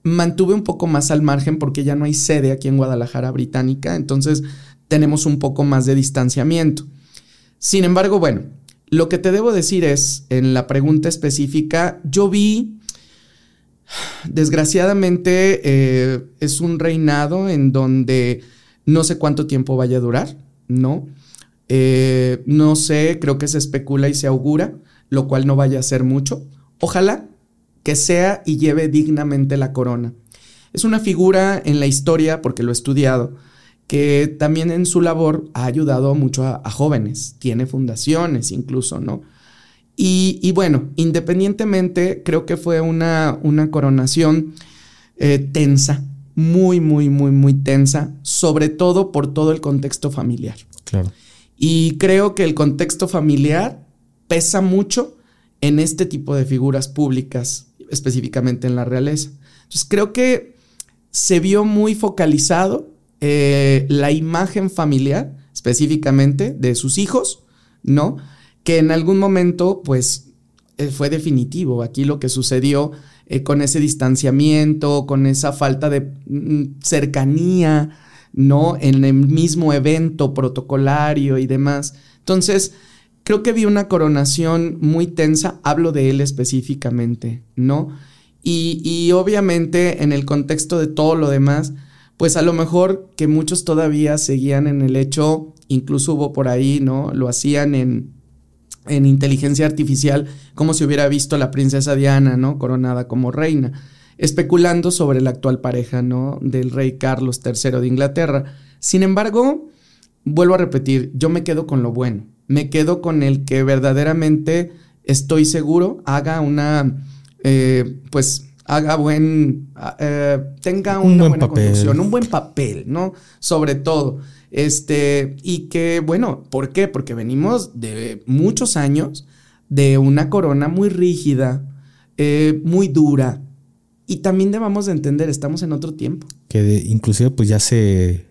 mantuve un poco más al margen porque ya no hay sede aquí en Guadalajara británica, entonces tenemos un poco más de distanciamiento. Sin embargo, bueno, lo que te debo decir es, en la pregunta específica, yo vi, desgraciadamente, eh, es un reinado en donde no sé cuánto tiempo vaya a durar, ¿no? Eh, no sé, creo que se especula y se augura, lo cual no vaya a ser mucho. Ojalá que sea y lleve dignamente la corona. Es una figura en la historia, porque lo he estudiado, que también en su labor ha ayudado mucho a, jóvenes, tiene fundaciones incluso, ¿no? Y, bueno, independientemente, creo que fue una, una coronación eh, tensa, muy, muy, muy, muy tensa, sobre todo por todo el contexto familiar. Claro. Y creo que el contexto familiar pesa mucho en este tipo de figuras públicas, específicamente en la realeza. Entonces creo que se vio muy focalizado eh, la imagen familiar, específicamente de sus hijos, ¿no? Que en algún momento, pues, eh, fue definitivo. Aquí lo que sucedió eh, con ese distanciamiento, con esa falta de mm, cercanía, ¿no? En el mismo evento protocolario y demás. Entonces, creo que vi una coronación muy tensa, hablo de él específicamente, ¿no? Y, y, obviamente en el contexto de todo lo demás, pues a lo mejor que muchos todavía seguían en el hecho, incluso hubo por ahí, ¿no? Lo hacían en, en inteligencia artificial, como si hubiera visto la princesa Diana, ¿no? Coronada como reina especulando sobre la actual pareja, ¿no? Del rey Carlos III de Inglaterra. Sin embargo, vuelvo a repetir, yo me quedo con lo bueno, me quedo con el que verdaderamente estoy seguro haga una, eh, pues, haga buen, eh, tenga una buena conclusión, un buen papel, ¿no? Sobre todo. Este, y que, bueno, ¿por qué? Porque venimos de muchos años de una corona muy rígida, eh, muy dura, y también debamos de entender, estamos en otro tiempo. Que inclusive pues ya se,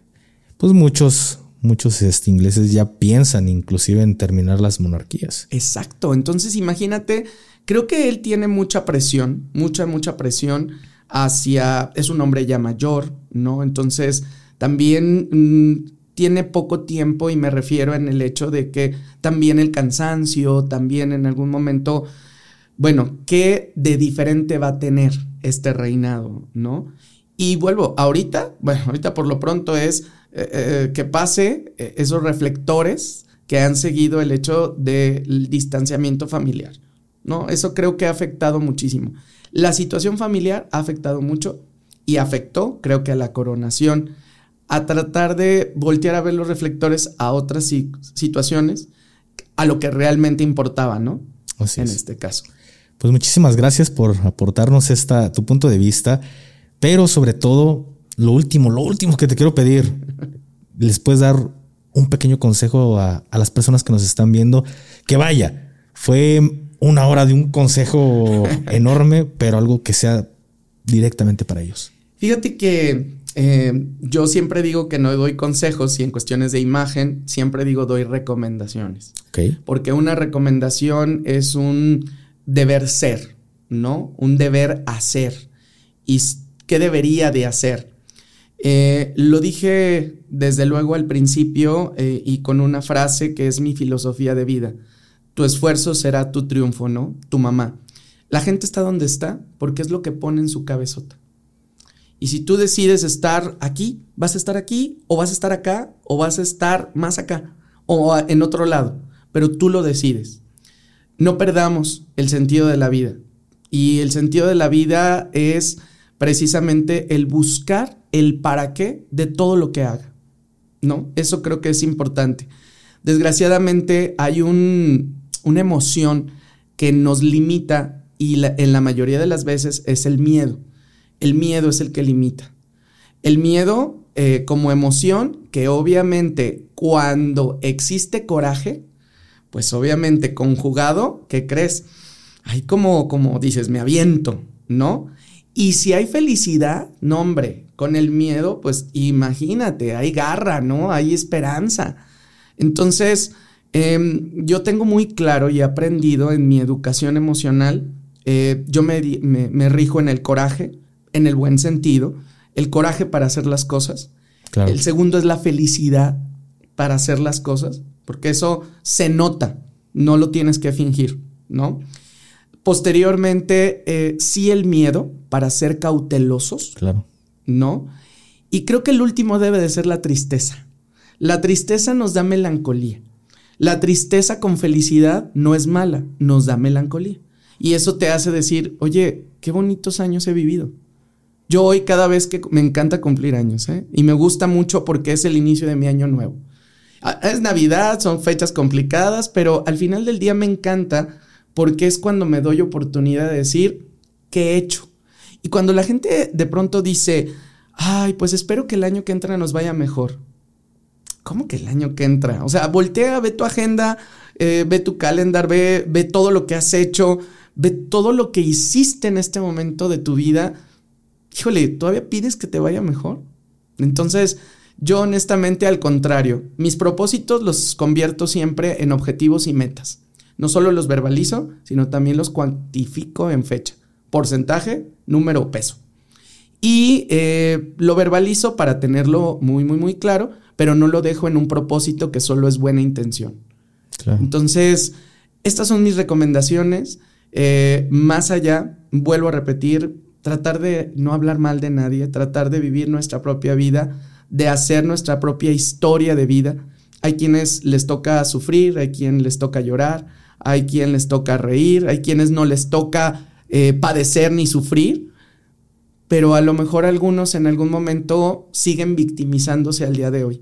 pues muchos, muchos este, ingleses ya piensan inclusive en terminar las monarquías. Exacto, entonces imagínate, creo que él tiene mucha presión, mucha, mucha presión hacia, es un hombre ya mayor, ¿no? Entonces también mm, tiene poco tiempo y me refiero en el hecho de que también el cansancio, también en algún momento, bueno, ¿qué de diferente va a tener? este reinado, ¿no? Y vuelvo, ahorita, bueno, ahorita por lo pronto es eh, eh, que pase eh, esos reflectores que han seguido el hecho del distanciamiento familiar, ¿no? Eso creo que ha afectado muchísimo. La situación familiar ha afectado mucho y afectó, creo que a la coronación, a tratar de voltear a ver los reflectores a otras situaciones, a lo que realmente importaba, ¿no? en este caso. Pues muchísimas gracias por aportarnos esta, tu punto de vista, pero sobre todo, lo último, lo último que te quiero pedir, les puedes dar un pequeño consejo a, las personas que nos están viendo, que vaya, fue una hora de un consejo enorme, pero algo que sea directamente para ellos. Fíjate que eh, yo siempre digo que no doy consejos y en cuestiones de imagen siempre digo doy recomendaciones. Porque una recomendación es un deber ser, ¿no? Un deber hacer. ¿Y qué debería de hacer? Eh, lo dije desde luego al principio eh, y con una frase que es mi filosofía de vida. Tu esfuerzo será tu triunfo, ¿no? Tu mamá. La gente está donde está porque es lo que pone en su cabezota. Y si tú decides estar aquí, vas a estar aquí, o vas a estar acá, o vas a estar más acá, o en otro lado, pero tú lo decides no perdamos el sentido de la vida. Y el sentido de la vida es precisamente el buscar el para qué de todo lo que haga. ¿No? Eso creo que es importante. Desgraciadamente hay un, una emoción que nos limita y en la mayoría de las veces es el miedo. El miedo es el que limita. El miedo eh, como emoción que obviamente cuando existe coraje, pues obviamente conjugado, ¿qué crees? Hay como, como dices, me aviento, ¿no? Y si hay felicidad, no hombre, con el miedo, pues imagínate, hay garra, ¿no? Hay esperanza. Entonces, em, yo tengo muy claro y he aprendido en mi educación emocional, eh, yo me, me, rijo en el coraje, en el buen sentido, el coraje para hacer las cosas. El segundo es la felicidad para hacer las cosas, porque eso se nota, no lo tienes que fingir, ¿no? Posteriormente, eh, sí el miedo para ser cautelosos. Claro. ¿No? Y creo que el último debe de ser la tristeza. La tristeza nos da melancolía. La tristeza con felicidad no es mala, nos da melancolía. Y eso te hace decir, oye, qué bonitos años he vivido. Yo hoy cada vez que me encanta cumplir años, ¿eh? Y me gusta mucho porque es el inicio de mi año nuevo. Es Navidad, son fechas complicadas, pero al final del día me encanta porque es cuando me doy oportunidad de decir, ¿qué he hecho? Y cuando la gente de pronto dice, ay, pues espero que el año que entra nos vaya mejor. ¿Cómo que el año que entra? O sea, voltea, ve tu agenda, eh, ve tu calendar, ve, ve todo lo que has hecho, ve todo lo que hiciste en este momento de tu vida. Híjole, ¿todavía pides que te vaya mejor? Entonces, yo honestamente al contrario, mis propósitos los convierto siempre en objetivos y metas. No solo los verbalizo, sino también los cuantifico en fecha, porcentaje, número, peso. Y eh, lo verbalizo para tenerlo muy, muy, muy claro, pero no lo dejo en un propósito que solo es buena intención. Entonces, estas son mis recomendaciones. Eh, más allá, vuelvo a repetir, tratar de no hablar mal de nadie, tratar de vivir nuestra propia vida, de hacer nuestra propia historia de vida. Hay quienes les toca sufrir, hay quienes les toca llorar, hay quienes les toca reír, hay quienes no les toca eh, padecer ni sufrir, pero a lo mejor algunos en algún momento siguen victimizándose al día de hoy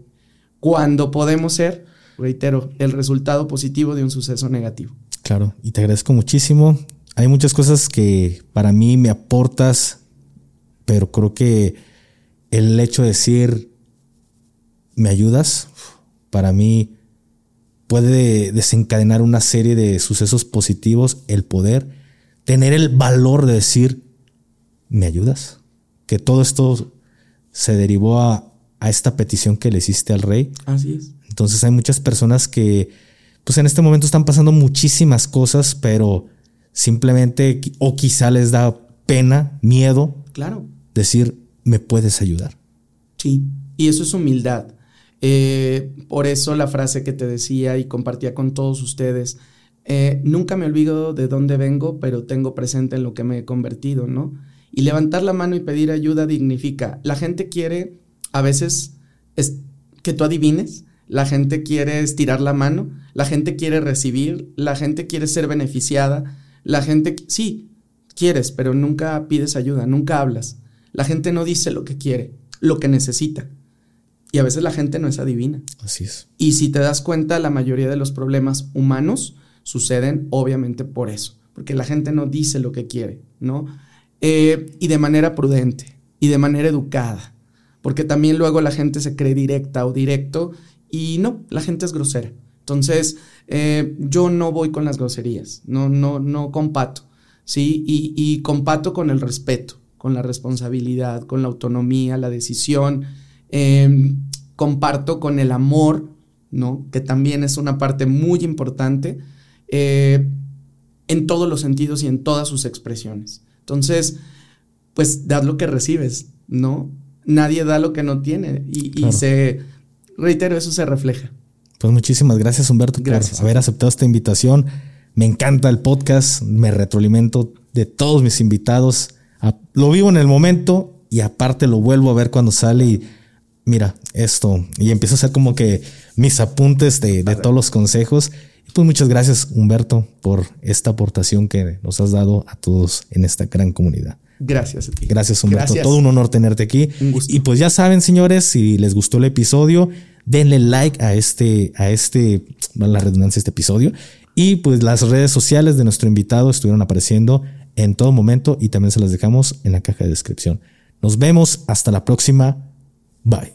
cuando podemos ser, reitero, el resultado positivo de un suceso negativo. Claro, y te agradezco muchísimo. Hay muchas cosas que para mí me aportas, pero creo que el hecho de decir, me ayudas, para mí puede desencadenar una serie de sucesos positivos, el poder, tener el valor de decir, ¿me ayudas? Que todo esto se derivó a, a esta petición que le hiciste al rey. Así es. Entonces hay muchas personas que, pues en este momento están pasando muchísimas cosas, pero simplemente, o quizá les da pena, miedo. Claro. Decir, me puedes ayudar. Sí, y eso es humildad. Eh, por eso la frase que te decía y compartía con todos ustedes, eh, nunca me olvido de dónde vengo, pero tengo presente en lo que me he convertido, ¿no? Y levantar la mano y pedir ayuda dignifica. La gente quiere a veces es que tú adivines, la gente quiere estirar la mano, la gente quiere recibir, la gente quiere ser beneficiada, la gente, sí, quieres, pero nunca pides ayuda, nunca hablas. La gente no dice lo que quiere, lo que necesita. Y a veces la gente no es adivina. Así es. Y si te das cuenta, la mayoría de los problemas humanos suceden obviamente por eso, porque la gente no dice lo que quiere, ¿no? Eh, y de manera prudente y de manera educada porque también luego la gente se cree directa o directo y no, la gente es grosera. Entonces, eh, yo no voy con las groserías, no, no, no compato, ¿sí? Y, y, compato con el respeto, con la responsabilidad, con la autonomía, la decisión, em, comparto con el amor, ¿no? Que también es una parte muy importante eh, en todos los sentidos y en todas sus expresiones. Entonces, pues, das lo que recibes, ¿no? nadie da lo que no tiene y, se, reitero, eso se refleja. Pues muchísimas gracias Humberto por haber aceptado esta invitación. Me encanta el podcast, me retroalimento de todos mis invitados. Lo vivo en el momento y aparte lo vuelvo a ver cuando sale y mira esto y empiezo a hacer como que mis apuntes de, de todos los consejos. Pues muchas gracias, Humberto, por esta aportación que nos has dado a todos en esta gran comunidad. Gracias a ti. Gracias, Humberto. Todo un honor tenerte aquí. Un gusto. Y pues ya saben, señores, si les gustó el episodio, denle like a este, a este, a la redundancia, este episodio. Y pues las redes sociales de nuestro invitado estuvieron apareciendo en todo momento y también se las dejamos en la caja de descripción. Nos vemos hasta la próxima. Bye.